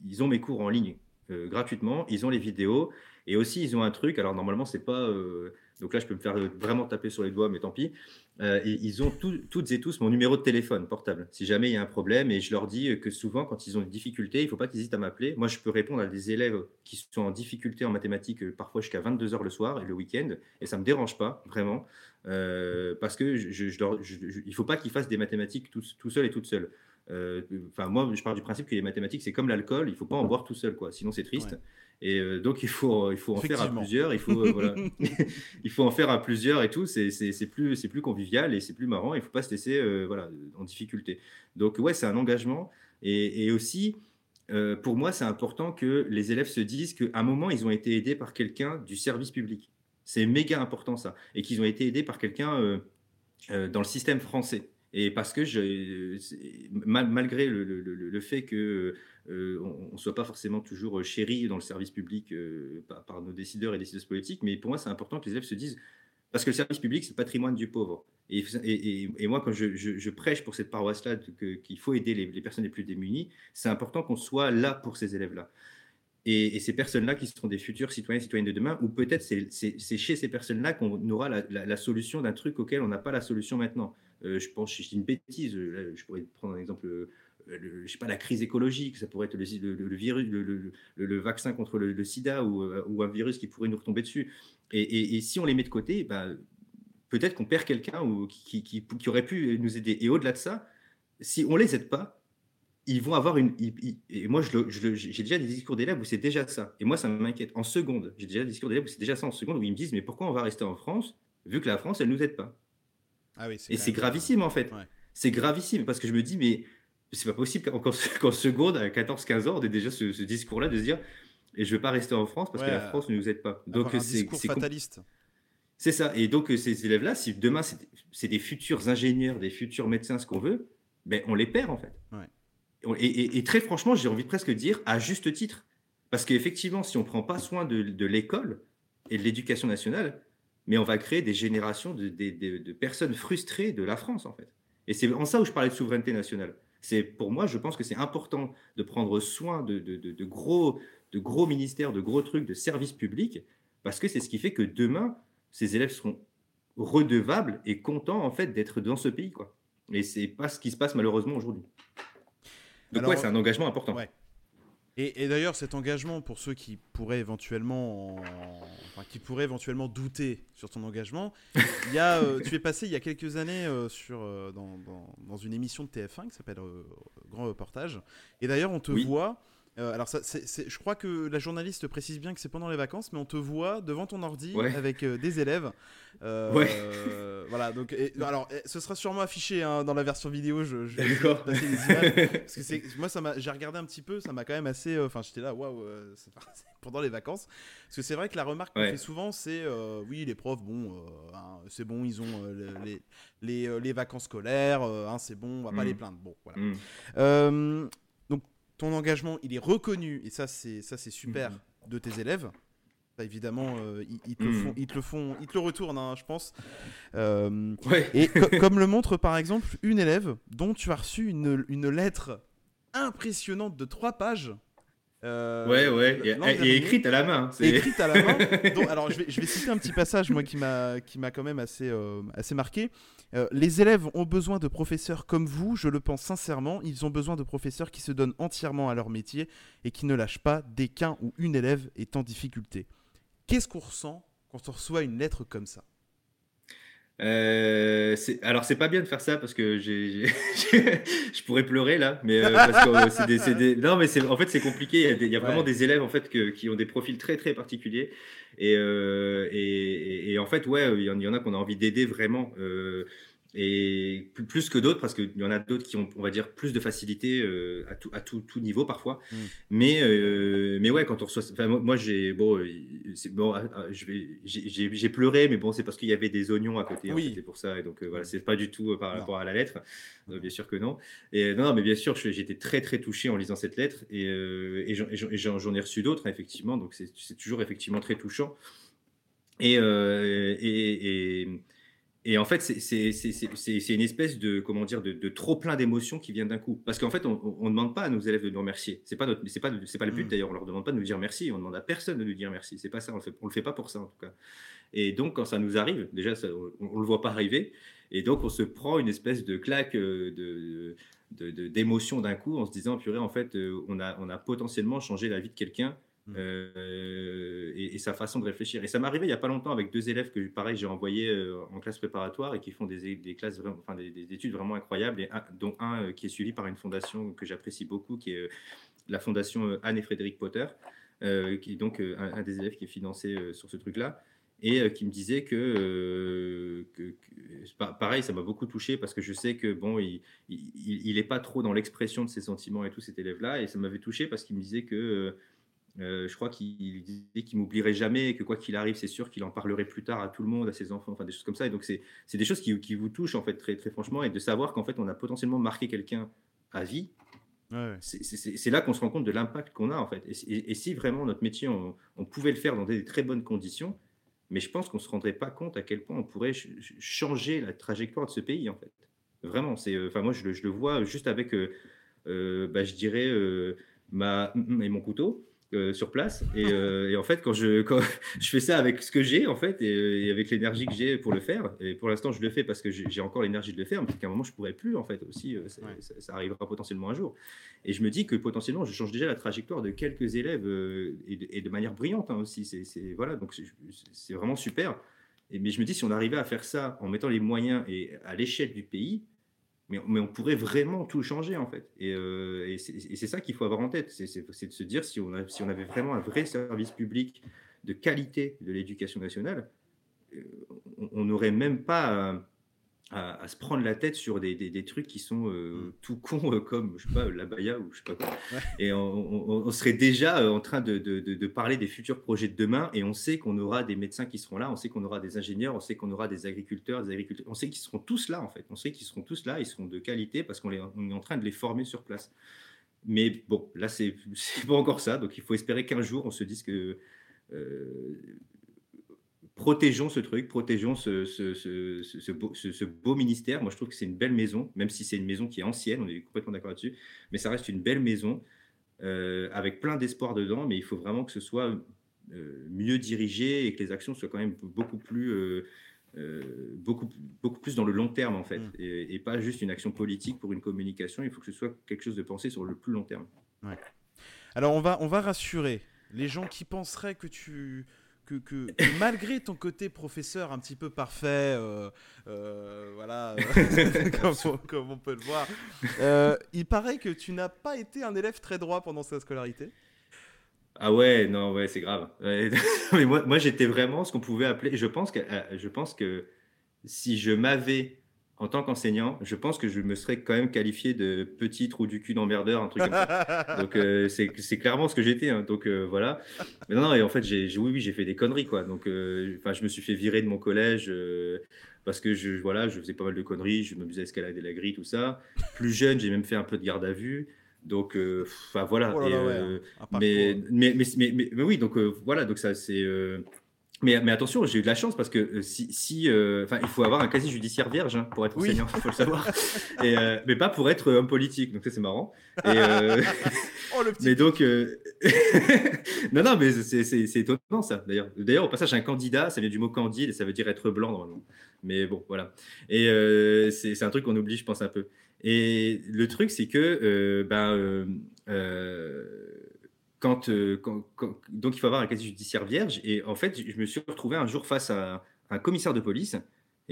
ils, ont mes cours en ligne gratuitement, ils ont les vidéos, et aussi, ils ont un truc, alors normalement, c'est pas donc là, je peux me faire vraiment taper sur les doigts, mais tant pis. Euh, ils ont toutes et tous mon numéro de téléphone portable, si jamais il y a un problème. Et je leur dis que souvent, quand ils ont une difficulté, il ne faut pas qu'ils hésitent à m'appeler. Moi, je peux répondre à des élèves qui sont en difficulté en mathématiques, euh, parfois jusqu'à 22 heures le soir et le week-end. Et ça ne me dérange pas, vraiment. Euh, parce que je, il ne faut pas qu'ils fassent des mathématiques tout, tout seul et toute seule. Enfin, moi, je pars du principe que les mathématiques, c'est comme l'alcool, il ne faut pas en boire tout seul, quoi. Sinon, c'est triste. Et euh, donc, il faut, il faut en faire à plusieurs. Il faut, euh, voilà. il faut en faire à plusieurs et tout. C'est plus, plus convivial et c'est plus marrant. Il ne faut pas se laisser euh, voilà, en difficulté. Donc, ouais, c'est un engagement. Et, et aussi, pour moi, c'est important que les élèves se disent qu'à un moment, ils ont été aidés par quelqu'un du service public. C'est méga important ça. Et qu'ils ont été aidés par quelqu'un dans le système français. Et parce que je, malgré le, le, le, fait que euh, on ne soit pas forcément toujours euh, chéri dans le service public euh, par, nos décideurs et décideuses politiques, mais pour moi c'est important que les élèves se disent Parce que le service public, c'est le patrimoine du pauvre. Et, moi, quand je, prêche pour cette paroisse-là qu'il faut aider les, personnes les plus démunies, c'est important qu'on soit là pour ces élèves-là. Et, ces personnes-là qui seront des futurs citoyens, citoyennes de demain, ou peut-être c'est chez ces personnes-là qu'on aura la, solution d'un truc auquel on n'a pas la solution maintenant. Je pense, je dis une bêtise, je pourrais prendre un exemple, le, je sais pas, la crise écologique, ça pourrait être le, le virus, le, vaccin contre le, sida ou, euh, ou, un virus qui pourrait nous retomber dessus. Et, si on les met de côté, ben, peut-être qu'on perd quelqu'un ou qui, qui, qui, aurait pu nous aider. Et au-delà de ça, si on les aide pas, ils vont avoir une. et moi, j'ai déjà des discours d'élèves où c'est déjà ça. Et moi, ça m'inquiète. En seconde, j'ai déjà des discours d'élèves où c'est déjà ça en seconde, où ils me disent Mais pourquoi on va rester en France, vu que la France, elle ne nous aide pas? Ah oui, Et c'est gravissime, en fait. C'est gravissime, parce que je me dis Mais c'est pas possible qu'en seconde, à 14-15 ans, on ait déjà ce, discours-là de se dire Et je veux pas rester en France parce que la France ne nous aide pas. Donc, c'est fataliste. C'est ça. Et donc, ces élèves-là, si demain, c'est des futurs ingénieurs, des futurs médecins, ce qu'on veut, ben, on les perd, en fait. Ouais. Et, très franchement, j'ai envie de presque dire à juste titre. Parce qu'effectivement, si on ne prend pas soin de, l'école et de l'éducation nationale, mais on va créer des générations de, personnes frustrées de la France, en fait. Et c'est en ça où je parlais de souveraineté nationale. C'est pour moi, je pense que c'est important de prendre soin de, gros, de gros ministères, de gros trucs, de services publics, parce que c'est ce qui fait que demain, ces élèves seront redevables et contents en fait d'être dans ce pays, quoi. Et c'est pas ce qui se passe malheureusement aujourd'hui. Donc ouais, c'est un engagement important. Et, d'ailleurs, cet engagement, pour ceux qui pourraient éventuellement, enfin, qui pourraient éventuellement douter sur ton engagement, il y a, euh, tu es passé il y a quelques années euh, sur, euh, dans, dans, une émission de TF1 qui s'appelle Grand Reportage. Et d'ailleurs, on te voit euh, alors, ça, je crois que la journaliste précise bien que c'est pendant les vacances, mais on te voit devant ton ordi avec euh, des élèves. Euh, ouais. voilà, donc, alors, ce sera sûrement affiché hein, dans la version vidéo. Je, je D'accord. Parce que moi, ça j'ai regardé un petit peu, ça m'a quand même assez. Enfin, j'étais là, waouh, pendant les vacances. Parce que c'est vrai que la remarque qu'on fait souvent, c'est oui, les profs, bon, hein, c'est bon, ils ont les, les, les, vacances scolaires, hein, c'est bon, on va pas mm. les plaindre. Bon, voilà. Mm ton engagement, il est reconnu, et ça, c'est ça c'est super, mhm. de tes élèves. évidemment, euh, ils, te le mhm. font, ils, te le font, ils te le retournent, hein, je pense. Euh, et comme le montre par exemple une élève dont tu as reçu une, une lettre impressionnante de trois pages euh, ouais, ouais, et, écrite à la main. Écrite à la main. alors, je vais, je vais, citer un petit passage, moi, qui m'a quand même assez, assez marqué. Euh, les élèves ont besoin de professeurs comme vous, je le pense sincèrement. Ils ont besoin de professeurs qui se donnent entièrement à leur métier et qui ne lâchent pas dès qu'un ou une élève est en difficulté. Qu'est-ce qu'on ressent quand on reçoit une lettre comme ça? Euh, alors c'est pas bien de faire ça parce que j'ai, je pourrais pleurer là, mais euh, parce que euh, des, non mais c'est en fait c'est compliqué. Il y a, vraiment des élèves en fait qui ont des profils très très particuliers et, et, et, en fait ouais il y en, a qu'on a envie d'aider vraiment et plus que d'autres parce qu'il y en a d'autres qui ont on va dire plus de facilité euh, à, tout, à tout, tout, niveau parfois. Mm. mais euh, mais ouais quand on reçoit enfin, moi, j'ai bon euh, bon ah, ah, je vais j'ai pleuré mais bon c'est parce qu'il y avait des oignons à côté oui. c'est pour ça et donc voilà c'est pas du tout par rapport à la lettre. Bien sûr que non. Et non mais bien sûr j'étais très très touché en lisant cette lettre et, et j'en ai reçu d'autres effectivement donc c'est toujours effectivement très touchant. Et, et, et et en fait, c'est une espèce de comment dire de, trop plein d'émotions qui vient d'un coup. Parce qu'en fait, on ne demande pas à nos élèves de nous remercier. C'est pas c'est pas c'est pas le but mmh. d'ailleurs. On leur demande pas de nous dire merci. On demande à personne de nous dire merci. C'est pas ça. On le fait le fait pas pour ça en tout cas. Et donc quand ça nous arrive, déjà on, ne le voit pas arriver. Et donc on se prend une espèce de claque euh, de d'émotion d'un coup en se disant purée en fait euh, on a on a potentiellement changé la vie de quelqu'un. Euh, et, sa façon de réfléchir. Et ça m'est arrivé il n'y a pas longtemps avec deux élèves que, pareil, j'ai envoyés euh, en classe préparatoire et qui font des, des classes, enfin, des, études vraiment incroyables, et dont un euh, qui est suivi par une fondation que j'apprécie beaucoup, qui est la fondation Anne et Frédéric Potter, qui est donc un, des élèves qui est financé sur ce truc-là et qui me disait que, pareil, ça m'a beaucoup touché parce que je sais que bon, il, il, est pas trop dans l'expression de ses sentiments et tout cet élève-là, et ça m'avait touché parce qu'il me disait que euh, je crois qu'il disait qu'il m'oublierait jamais et que quoi qu'il arrive, c'est sûr qu'il en parlerait plus tard à tout le monde, à ses enfants, enfin des choses comme ça. Et donc c'est des choses qui, qui, vous touchent en fait très, très franchement et de savoir qu'en fait on a potentiellement marqué quelqu'un à vie. C'est là qu'on se rend compte de l'impact qu'on a en fait. Et, si vraiment notre métier, on, pouvait le faire dans des très bonnes conditions, mais je pense qu'on ne se rendrait pas compte à quel point on pourrait changer la trajectoire de ce pays, en fait. Vraiment, c'est, enfin, moi, je le, je le, vois juste avec, bah, je dirais, ma et mon couteau. Euh, sur place. Euh, et, en fait, quand je, quand je fais ça avec ce que j'ai, en fait, et, avec l'énergie que j'ai pour le faire, et pour l'instant, je le fais parce que j'ai encore l'énergie de le faire, mais qu'à un moment, je pourrais plus, en fait, aussi. Euh, ça, arrivera potentiellement un jour. Et je me dis que potentiellement, je change déjà la trajectoire de quelques élèves et, de, manière brillante hein, aussi. C'est voilà, donc c'est vraiment super. Et, mais je me dis, si on arrivait à faire ça en mettant les moyens et à l'échelle du pays, mais, on pourrait vraiment tout changer en fait. Et, euh, c'est ça qu'il faut avoir en tête, c'est de se dire si on, avait vraiment un vrai service public de qualité de l'éducation nationale, euh, on n'aurait même pas à, se prendre la tête sur des, des, trucs qui sont euh, mm. tout cons euh, comme je sais pas la baya ou je sais pas quoi. Et on, on, serait déjà euh, en train de, de, de, parler des futurs projets de demain et on sait qu'on aura des médecins qui seront là, on sait qu'on aura des ingénieurs, on sait qu'on aura des agriculteurs, des agriculteurs, on sait qu'ils seront tous là en fait, on sait qu'ils seront tous là, ils seront de qualité parce qu'on est en train de les former sur place. Mais bon, là c'est pas encore ça, donc il faut espérer qu'un jour on se dise que protégeons ce truc, protégeons ce, ce, beau, ministère. Moi, je trouve que c'est une belle maison, même si c'est une maison qui est ancienne, on est complètement d'accord là-dessus, mais ça reste une belle maison euh, avec plein d'espoir dedans, mais il faut vraiment que ce soit euh, mieux dirigé et que les actions soient quand même beaucoup plus... Euh, beaucoup, beaucoup plus dans le long terme en fait, mmh. et, pas juste une action politique pour une communication. Il faut que ce soit quelque chose de pensé sur le plus long terme. Alors on va, on va rassurer les gens qui penseraient que tu, que, malgré ton côté professeur un petit peu parfait, euh, euh, voilà, comme, on, peut le voir, euh, il paraît que tu n'as pas été un élève très droit pendant sa scolarité. Ah ouais, non, ouais, c'est grave. Mais moi, moi j'étais vraiment ce qu'on pouvait appeler. Je pense que, je pense que si je m'avais en tant qu'enseignant, je pense que je me serais quand même qualifié de petit trou du cul d'emmerdeur, un truc comme ça. Donc euh, c'est clairement ce que j'étais. Hein. Donc euh, voilà. Mais non, non, et en fait, j'ai oui, oui, j'ai fait des conneries quoi. Donc euh, enfin, je me suis fait virer de mon collège parce que je voilà, je faisais pas mal de conneries, je m'amusais à escalader la grille, tout ça. Plus jeune, j'ai même fait un peu de garde à vue. Donc, enfin voilà. Oh mais, mais, mais, mais, oui, donc voilà, donc ça c'est mais, mais, attention, j'ai eu de la chance parce que euh, si, si euh, il faut avoir un casier judiciaire vierge hein, pour être enseignant, il faut le savoir. Et, euh, mais pas pour être homme politique, donc ça c'est marrant. Et, oh, le petit mais donc, non, non, mais c'est étonnant ça. D'ailleurs, d'ailleurs, au passage, un candidat, ça vient du mot candide et ça veut dire être blanc normalement. Mais bon, voilà. Et c'est un truc qu'on oublie, je pense un peu. Et le truc, c'est que, ben, euh, quand, donc il faut avoir un casier judiciaire vierge. Et en fait, je me suis retrouvé un jour face à un, commissaire de police.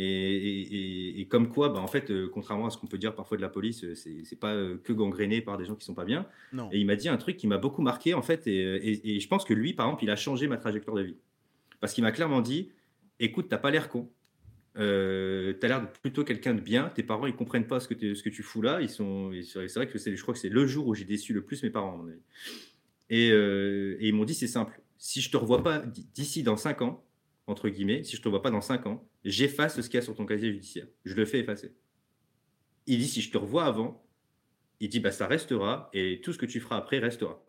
Et, comme quoi, bah, en fait, euh, contrairement à ce qu'on peut dire parfois de la police, euh, c'est pas que gangréné par des gens qui sont pas bien. Et il m'a dit un truc qui m'a beaucoup marqué, en fait. Et, je pense que lui, par exemple, il a changé ma trajectoire de vie. Parce qu'il m'a clairement dit écoute, t'as pas l'air con. Euh, tu as l'air plutôt quelqu'un de bien. Tes parents, ils comprennent pas ce que, ce que tu fous là. Ils sont, c'est vrai que je crois que c'est le jour où j'ai déçu le plus mes parents, Euh, et, ils m'ont dit c'est simple. Si je te revois pas d'ici dans 5 ans, entre guillemets, si je te revois pas dans 5 ans, j'efface ce qu'il y a sur ton casier judiciaire. Je le fais effacer. Il dit si je te revois avant, il dit bah ça restera et tout ce que tu feras après restera.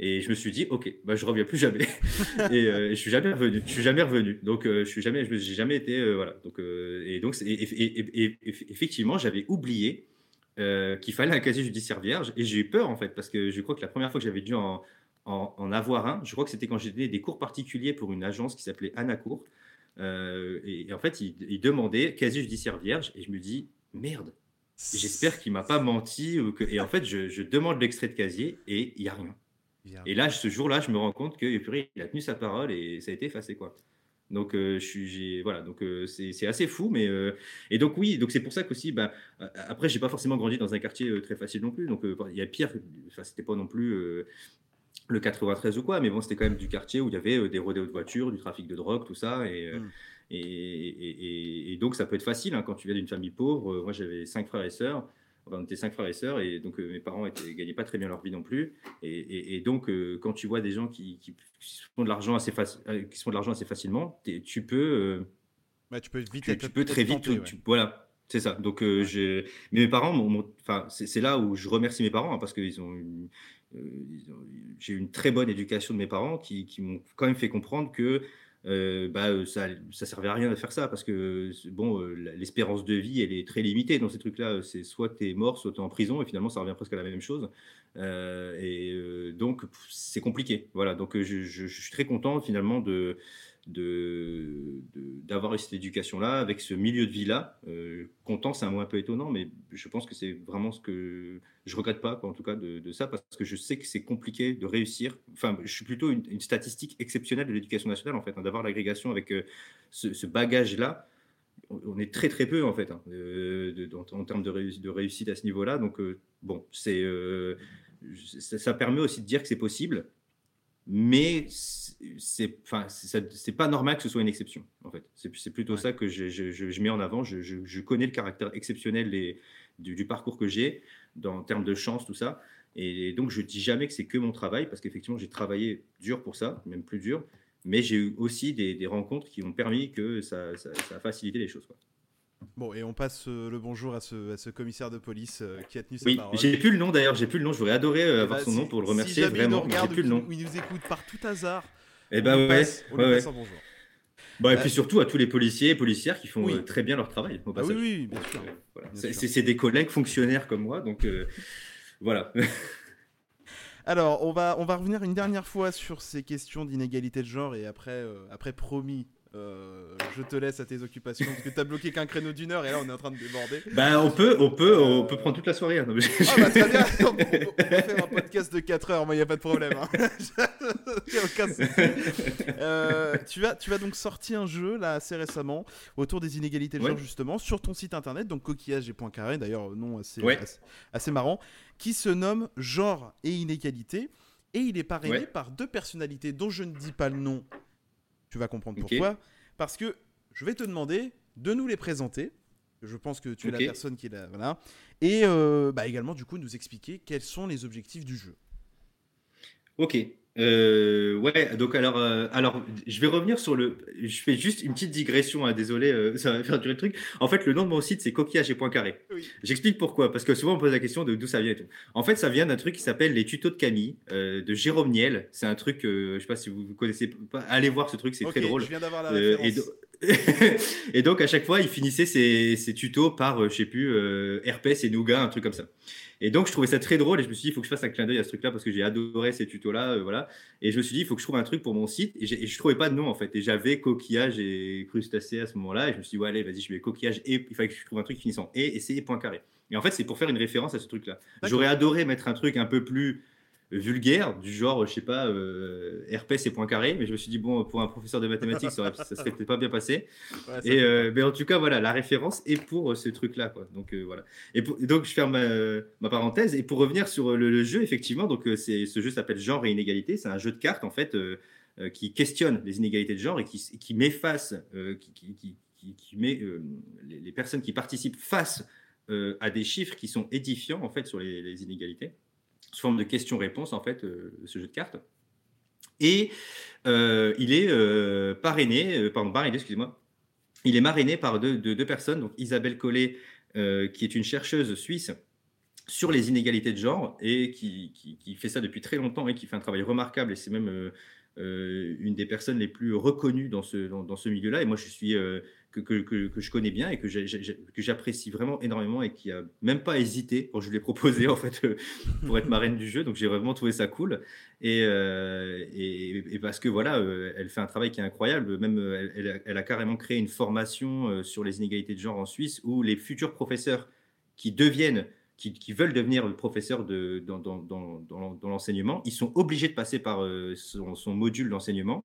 Et je me suis dit ok, bah je reviens plus jamais. et euh, je suis jamais revenu. Je suis jamais revenu. Donc euh, je suis jamais, je j'ai jamais été voilà. Donc et donc et, effectivement j'avais oublié euh, qu'il fallait un casier judiciaire vierge. Et j'ai eu peur, en fait, parce que je crois que la première fois que j'avais dû en, en, avoir un, je crois que c'était quand j'ai donné des cours particuliers pour une agence qui s'appelait Anacour. Euh, et, en fait, il, demandait casier judiciaire vierge. Et je me dis, merde, j'espère qu'il m'a pas menti. Ou que... Et en fait, je, demande l'extrait de casier et il n'y a rien. Et là, ce jour-là, je me rends compte que il a tenu sa parole et ça a été effacé, quoi. Donc, euh, je suis, voilà, donc euh, c'est assez fou, mais euh, et donc oui, donc c'est pour ça qu'aussi, bah, après, j'ai pas forcément grandi dans un quartier très facile non plus. Donc, il y a pire, enfin, c'était pas non plus le 93 ou quoi, mais bon, c'était quand même du quartier où il y avait des rodéos de voitures, du trafic de drogue, tout ça, et, mmh. et, et, donc ça peut être facile hein, quand tu viens d'une famille pauvre. moi, j'avais cinq frères et sœurs on était cinq frères et sœurs, et donc euh, mes parents ne gagnaient pas très bien leur vie non plus. Et, donc, euh, quand tu vois des gens qui, font de l'argent assez, euh, qui font de l'argent assez facilement, tu peux. Bah, tu peux vite. Tu, tu peux très vite. voilà, c'est ça. Donc, mais mes parents, enfin, c'est là où je remercie mes parents hein, parce ont. j'ai eu une très bonne éducation de mes parents qui, qui m'ont quand même fait comprendre que bah, ça, ça servait à rien de faire ça parce que bon, l'espérance de vie, elle est très limitée dans ces trucs-là. C'est soit tu es mort, soit tu es en prison, et finalement, ça revient presque à la même chose. et donc, c'est compliqué. Voilà, donc je, je, suis très content finalement de, d'avoir de, cette éducation-là, avec ce milieu de vie-là. Euh, content, c'est un mot un peu étonnant, mais je pense que c'est vraiment ce que je regrette pas, en tout cas, de, ça, parce que je sais que c'est compliqué de réussir. Enfin, je suis plutôt une, statistique exceptionnelle de l'éducation nationale, en fait, hein, d'avoir l'agrégation avec euh, ce, bagage-là. On est très très peu en fait hein, en, termes de, réussite à ce niveau-là. Donc euh, bon, c'est ça permet aussi de dire que c'est possible mais c'est enfin c'est pas normal que ce soit une exception en fait. C'est plutôt ça que je, je, mets en avant. Je, je, connais le caractère exceptionnel du, parcours que j'ai en termes de chance tout ça. Et donc je dis jamais que c'est que mon travail parce qu'effectivement j'ai travaillé dur pour ça même plus dur. Mais j'ai eu aussi des, des, rencontres qui ont permis que ça, ça, ça a facilité les choses quoi. Bon, et on passe euh, le bonjour à ce, commissaire de police euh, qui a tenu sa oui, J'ai plus le nom d'ailleurs, j'ai plus le nom. J'aurais adoré euh, avoir son nom pour le remercier vraiment. J'ai plus le nom. Il nous écoute par tout hasard. Et eh ben ouais, passe, on ouais, bonjour. Bah, et puis surtout à tous les policiers et policières qui font très bien leur travail. Ah oui, oui, bien sûr. C'est des collègues fonctionnaires comme moi, donc voilà. Alors, on va, on va revenir une dernière fois sur ces questions d'inégalité de genre et après, après promis, euh, je te laisse à tes occupations parce que t'as bloqué qu'un créneau d'une heure et là on est en train de déborder. Bah on peut, on peut, on peut prendre toute la soirée. Hein. Ah bah très bien, on, peut faire un podcast de 4 heures, moi il n'y a pas de problème. Hein. euh, tu, as, tu vas donc sorti un jeu là assez récemment autour des inégalités de genre justement sur ton site internet, donc coquillage et point carré, d'ailleurs nom assez, assez, marrant, qui se nomme Genre et inégalité et il est parrainé par deux personnalités dont je ne dis pas le nom tu vas comprendre pourquoi. Parce que je vais te demander de nous les présenter. Je pense que tu es la personne qui est là. Voilà. Et euh, bah, également, du coup, nous expliquer quels sont les objectifs du jeu. Ok. Euh, ouais, donc alors, euh, alors, je vais revenir sur le. Je fais juste une petite digression, hein, désolé, euh, ça va faire durer le truc. En fait, le nom de mon site, c'est coquillage et point carré. J'explique pourquoi, parce que souvent on pose la question de d'où ça vient et tout. En fait, ça vient d'un truc qui s'appelle les tutos de Camille, de Jérôme Niel. C'est un truc, je sais pas si vous, connaissez pas, allez voir ce truc, c'est très drôle. Je viens d'avoir la référence. Et, donc, à chaque fois, il finissait ses, ses tutos par, je sais plus, herpès et nougat, un truc comme ça. Et donc, je trouvais ça très drôle et je me suis dit, il faut que je fasse un clin d'œil à ce truc-là parce que j'ai adoré ces tutos-là. Euh, voilà. Et je me suis dit, il faut que je trouve un truc pour mon site. Et, je ne trouvais pas de nom en fait. Et j'avais coquillage et crustacé à ce moment-là. Et je me suis dit, ouais, allez, vas-y, je mets coquillage et il fallait que je trouve un truc finissant et et c'est point carré. Et en fait, c'est pour faire une référence à ce truc-là. J'aurais adoré mettre un truc un peu plus vulgaire, du genre, je sais pas, euh, RPS et point carré, mais je me suis dit, bon, pour un professeur de mathématiques, ça, ça serait peut-être pas bien passé. et, euh, mais en tout cas, voilà, la référence est pour euh, ce truc-là, quoi. Donc, euh, voilà. Et, donc, je ferme ma, parenthèse. Et pour revenir sur le, jeu, effectivement, donc, c'est, ce jeu s'appelle Genre et Inégalité. C'est un jeu de cartes, en fait, qui questionne les inégalités de genre et qui, qui met face, qui, qui, qui, met les, les, personnes qui participent face à des chiffres qui sont édifiants, en fait, sur les, les inégalités sous forme de questions-réponses, en fait, euh, ce jeu de cartes. Et euh, il est euh, parrainé, pardon, parrainé, excusez-moi, il est marrainé par deux, deux, personnes, donc Isabelle Collet, qui est une chercheuse suisse sur les inégalités de genre et qui, qui, fait ça depuis très longtemps et qui fait un travail remarquable et c'est même une des personnes les plus reconnues dans ce, dans, ce milieu-là. Et moi, je suis que, je connais bien et que j'apprécie vraiment énormément et qui a même pas hésité quand je lui ai proposé en fait euh, pour être marraine du jeu. Donc j'ai vraiment trouvé ça cool et, euh, parce que voilà, euh, elle fait un travail qui est incroyable. Même elle, a carrément créé une formation sur les inégalités de genre en Suisse où les futurs professeurs qui deviennent qui, veulent devenir professeurs de, dans, l'enseignement, ils sont obligés de passer par son module d'enseignement.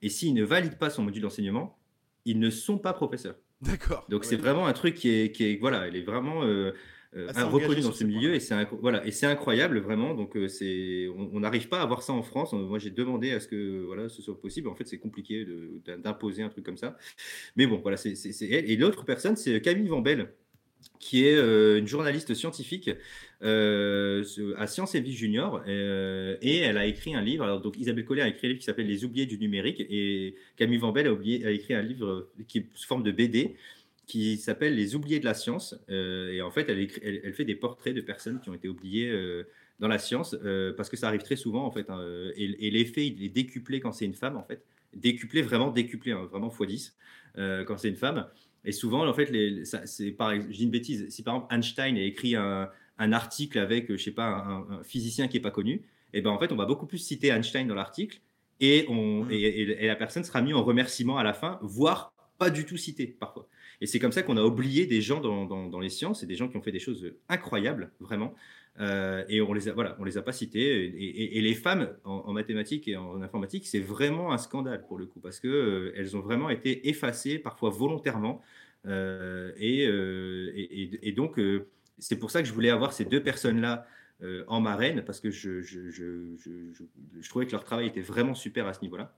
Et s'ils ne valident pas son module d'enseignement, ils ne sont pas professeurs. D'accord. Donc c'est vraiment un truc qui est, qui est, voilà, elle est vraiment euh, euh reconnu dans ce milieu et c'est voilà et c'est incroyable vraiment. Donc euh, c'est, on n'arrive pas à avoir ça en France. Moi j'ai demandé à ce que voilà ce soit possible. En fait c'est compliqué d'imposer un truc comme ça. Mais bon voilà c'est elle. Et l'autre personne c'est Camille Vambel qui est euh, une journaliste scientifique euh, à Sciences et Vie Junior, euh, et elle a écrit un livre. Donc Isabelle Collet a écrit un livre qui s'appelle Les oubliés du numérique, et Camille a, oublié, a écrit un livre qui est sous forme de BD qui s'appelle Les oubliés de la science. et en fait, elle, fait des portraits de personnes qui ont été oubliées dans la science, parce que ça arrive très souvent en fait. Hein, et, et l'effet il est décuplé quand c'est une femme en fait. décuplé, vraiment décuplé, hein, vraiment x10 quand c'est une femme. Et souvent, en fait, les, c'est pareil, je dis une bêtise, si par exemple Einstein a écrit un, article avec, je sais pas, un, physicien qui n'est pas connu, et eh ben en fait, on va beaucoup plus citer Einstein dans l'article et, on, mmh. et, la personne sera mise en remerciement à la fin, voire pas du tout cité parfois. Et c'est comme ça qu'on a oublié des gens dans, dans, les sciences et des gens qui ont fait des choses incroyables, vraiment. Euh, et on les voilà, on les a pas cités. Et, les femmes en, mathématiques et en informatique, c'est vraiment un scandale pour le coup, parce que euh, elles ont vraiment été effacées, parfois volontairement. Euh, et, donc, c'est pour ça que je voulais avoir ces deux personnes-là en marraine, parce que je, je, je, trouvais que leur travail était vraiment super à ce niveau-là.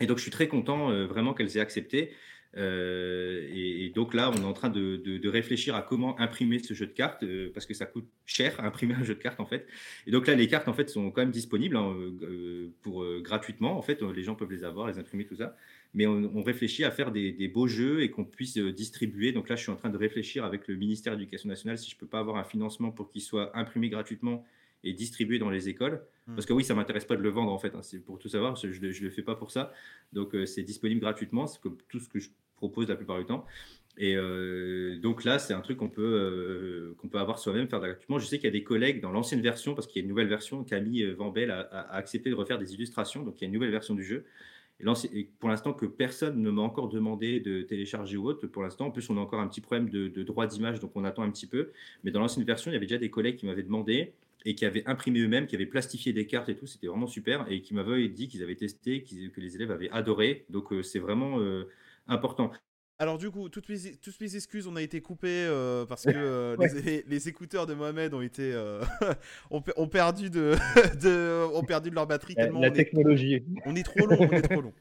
Et donc, je suis très content vraiment qu'elles aient accepté. Euh, et, donc là, on est en train de, réfléchir à comment imprimer ce jeu de cartes euh, parce que ça coûte cher à imprimer un jeu de cartes en fait. Et donc là, les cartes en fait sont quand même disponibles hein, euh, pour gratuitement. En fait, les gens peuvent les avoir, les imprimer, tout ça. Mais on, réfléchit à faire des, beaux jeux et qu'on puisse distribuer. Donc là, je suis en train de réfléchir avec le ministère de l'Éducation nationale si je peux pas avoir un financement pour qu'il soit imprimé gratuitement et distribué dans les écoles. Hmm. Parce que oui, ça m'intéresse pas de le vendre en fait. Hein. c'est pour tout savoir, je ne le fais pas pour ça. Donc c'est disponible gratuitement. C'est comme tout ce que je propose la plupart du temps. Et euh, donc là, c'est un truc qu'on peut, euh, qu'on peut avoir soi-même, faire gratuitement. Je sais qu'il y a des collègues dans l'ancienne version, parce qu'il y a une nouvelle version, Camille Vambel a, a, accepté de refaire des illustrations, donc il y a une nouvelle version du jeu. Et, pour l'instant, que personne ne m'a encore demandé de télécharger ou autre, pour l'instant, en plus, on a encore un petit problème de, de droit d'image, donc on attend un petit peu. Mais dans l'ancienne version, il y avait déjà des collègues qui m'avaient demandé et qui avaient imprimé eux-mêmes, qui avaient plastifié des cartes et tout, c'était vraiment super, et qui m'avaient dit qu'ils avaient testé, que les élèves avaient adoré. Donc euh, c'est vraiment important. Alors du coup, toutes mes, toutes mes excuses, on a été coupé euh, parce que euh, les, écouteurs de Mohamed ont été euh, ont, perdu de, de, ont perdu de leur batterie tellement la technologie. on est trop long, on est trop long.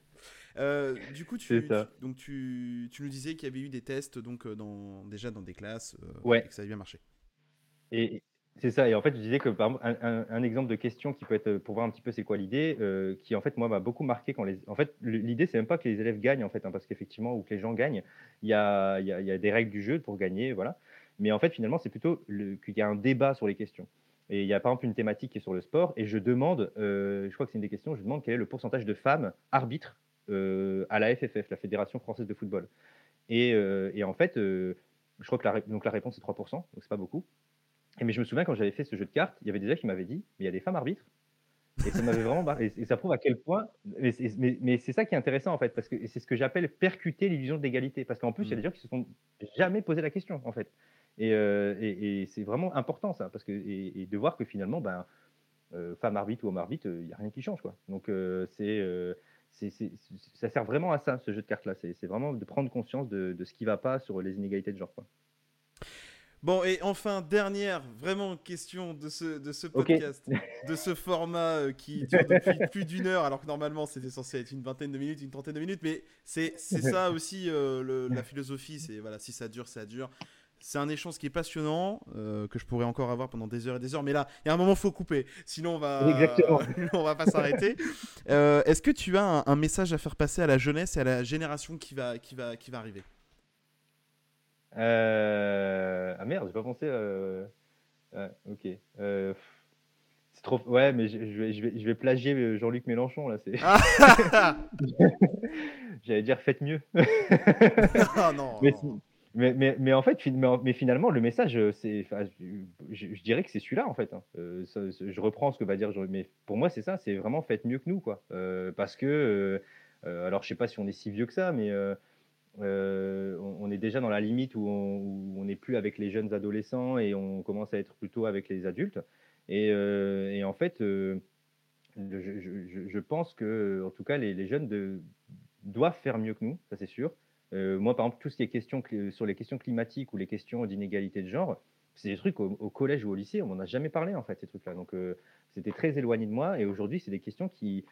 du coup, tu, donc tu, tu, nous disais qu'il y avait eu des tests donc dans, déjà dans des classes ouais. et que ça a bien marché. Et, c'est ça. Et en fait, je disais que par un, exemple de question qui peut être pour voir un petit peu c'est quoi l'idée, euh, qui en fait moi m'a beaucoup marqué quand les. En fait, l'idée c'est même pas que les élèves gagnent en fait, hein, parce qu'effectivement ou que les gens gagnent, il y a, il y, a, des règles du jeu pour gagner, voilà. Mais en fait, finalement, c'est plutôt qu'il y a un débat sur les questions. Et il y a par exemple une thématique qui est sur le sport, et je demande, euh, je crois que c'est une des questions, je demande quel est le pourcentage de femmes arbitres euh, à la FFF, la Fédération française de football. Et, et en fait, je crois que la, donc la réponse est 3%, donc c'est pas beaucoup. Et mais je me souviens quand j'avais fait ce jeu de cartes, il y avait des gens qui m'avaient dit, mais il y a des femmes arbitres. Et ça m'avait vraiment barré. Et, ça prouve à quel point. Mais, mais, c'est ça qui est intéressant en fait, parce que c'est ce que j'appelle percuter l'illusion d'égalité. Parce qu'en plus, il y a mm. des gens qui se sont jamais posé la question en fait. Euh, et, c'est vraiment important ça, parce que et, de voir que finalement, ben, euh, femme arbitre ou homme arbitre, il n'y a rien qui change quoi. Donc euh, c'est ça sert vraiment à ça, ce jeu de cartes-là. C'est vraiment de prendre conscience de, de ce qui ne va pas sur les inégalités de genre. Quoi. Bon, et enfin, dernière vraiment question de ce, de ce podcast, de ce format euh, qui dure depuis plus d'une heure, alors que normalement c'était censé être une vingtaine de minutes, une trentaine de minutes, mais c'est ça aussi euh, la philosophie, c'est voilà, si ça dure, ça dure. C'est un échange qui est passionnant, euh, que je pourrais encore avoir pendant des heures et des heures, mais là, il y a un moment, il faut couper, sinon on va, on va pas s'arrêter. Est-ce que tu as un, un, message à faire passer à la jeunesse et à la génération qui va, qui va, qui va arriver? Euh... Ah merde, j'ai pas pensé. Euh... ok. Euh... C'est trop. Ouais, mais je, vais, je, vais, je vais plagier Jean-Luc Mélenchon là. C'est. J'allais dire faites mieux. ah non. Mais, mais, mais, en fait, mais, finalement, le message, c'est, je, je, dirais que c'est celui-là en fait. Hein. Je reprends ce que va dire, mais pour moi, c'est ça, c'est vraiment faites mieux que nous, quoi. parce que, alors, je sais pas si on est si vieux que ça, mais euh, on, est déjà dans la limite où on n'est plus avec les jeunes adolescents et on commence à être plutôt avec les adultes. Et, euh, en fait, euh, je, pense que, en tout cas, les, jeunes doivent faire mieux que nous, ça c'est sûr. Moi, par exemple, tout ce qui est question, sur les questions climatiques ou les questions d'inégalité de genre, c'est des trucs au, collège ou au lycée, on m'en a jamais parlé en fait, ces trucs-là. Donc, c'était très éloigné de moi. Et aujourd'hui, c'est des questions qui,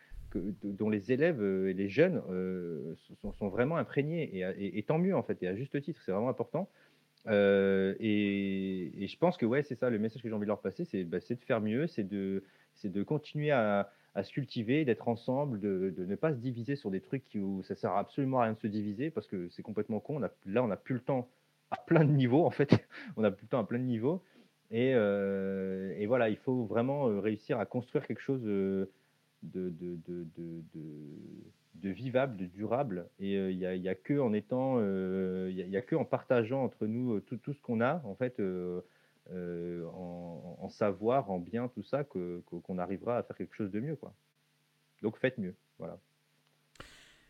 dont les élèves euh, et les jeunes euh, sont, vraiment imprégnés, et, tant mieux en fait, et à juste titre, c'est vraiment important. Euh, et, je pense que ouais, c'est ça le message que j'ai envie de leur passer, c'est bah, de faire mieux, c'est de, de continuer à, se cultiver, d'être ensemble, de, ne pas se diviser sur des trucs où ça sert absolument à rien de se diviser parce que c'est complètement con. Là, on n'a plus le temps à plein de niveaux en fait, on a plus le temps à plein de niveaux. Et, et voilà, il faut vraiment réussir à construire quelque chose de, de, vivable, de durable. Et il n'y a, que en étant, il y, a, que en partageant entre nous tout, tout ce qu'on a, en fait, en, savoir, en bien, tout ça, qu'on arrivera à faire quelque chose de mieux. Quoi. Donc faites mieux. Voilà.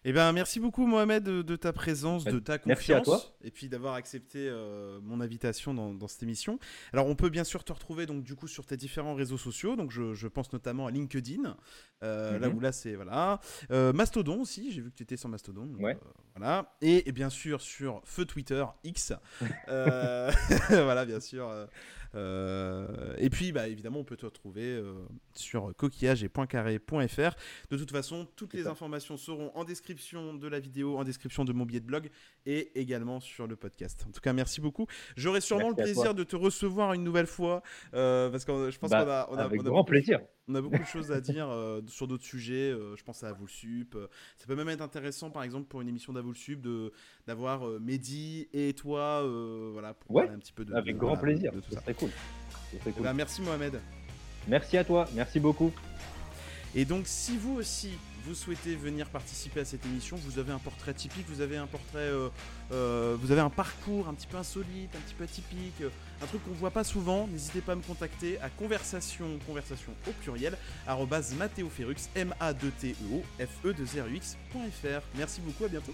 Eh ben, merci beaucoup Mohamed de, ta présence, de ta confiance, merci à toi. et puis d'avoir accepté euh, mon invitation dans, cette émission. Alors, on peut bien sûr te retrouver donc du coup sur tes différents réseaux sociaux. Donc, je, pense notamment à LinkedIn, euh, là mhm. où là c'est voilà, euh, Mastodon aussi. J'ai vu que tu étais sur Mastodon. ouais. voilà, et, bien sûr sur Feu Twitter X. voilà, bien sûr. Euh, et puis, bah, évidemment, on peut te retrouver euh, sur coquillage et .carré.fr. De toute façon, toutes les informations seront en description de la vidéo, en description de mon billet de blog et également sur le podcast. En tout cas, merci beaucoup. J'aurai sûrement le plaisir de te recevoir une nouvelle fois euh, parce que je pense bah, qu'on a, on a, avec grand plaisir. On a beaucoup de choses à dire sur d'autres sujets. je pense à Avulsup. ça peut même être intéressant, par exemple, pour une émission d'Avulsup, d'avoir Mehdi et toi, voilà, pour parler un petit peu de. Avec grand plaisir. De tout ça. cool. Eh ben, merci Mohamed. Merci à toi, merci beaucoup. Et donc si vous aussi vous souhaitez venir participer à cette émission, vous avez un portrait typique, vous avez un portrait, euh, euh, vous avez un parcours un petit peu insolite, un petit peu atypique, un truc qu'on voit pas souvent, n'hésitez pas à me contacter à conversation, conversation au pluriel, arrobase mathéoferux, m a 2 t e o f e 2 r xfr Merci beaucoup, à bientôt.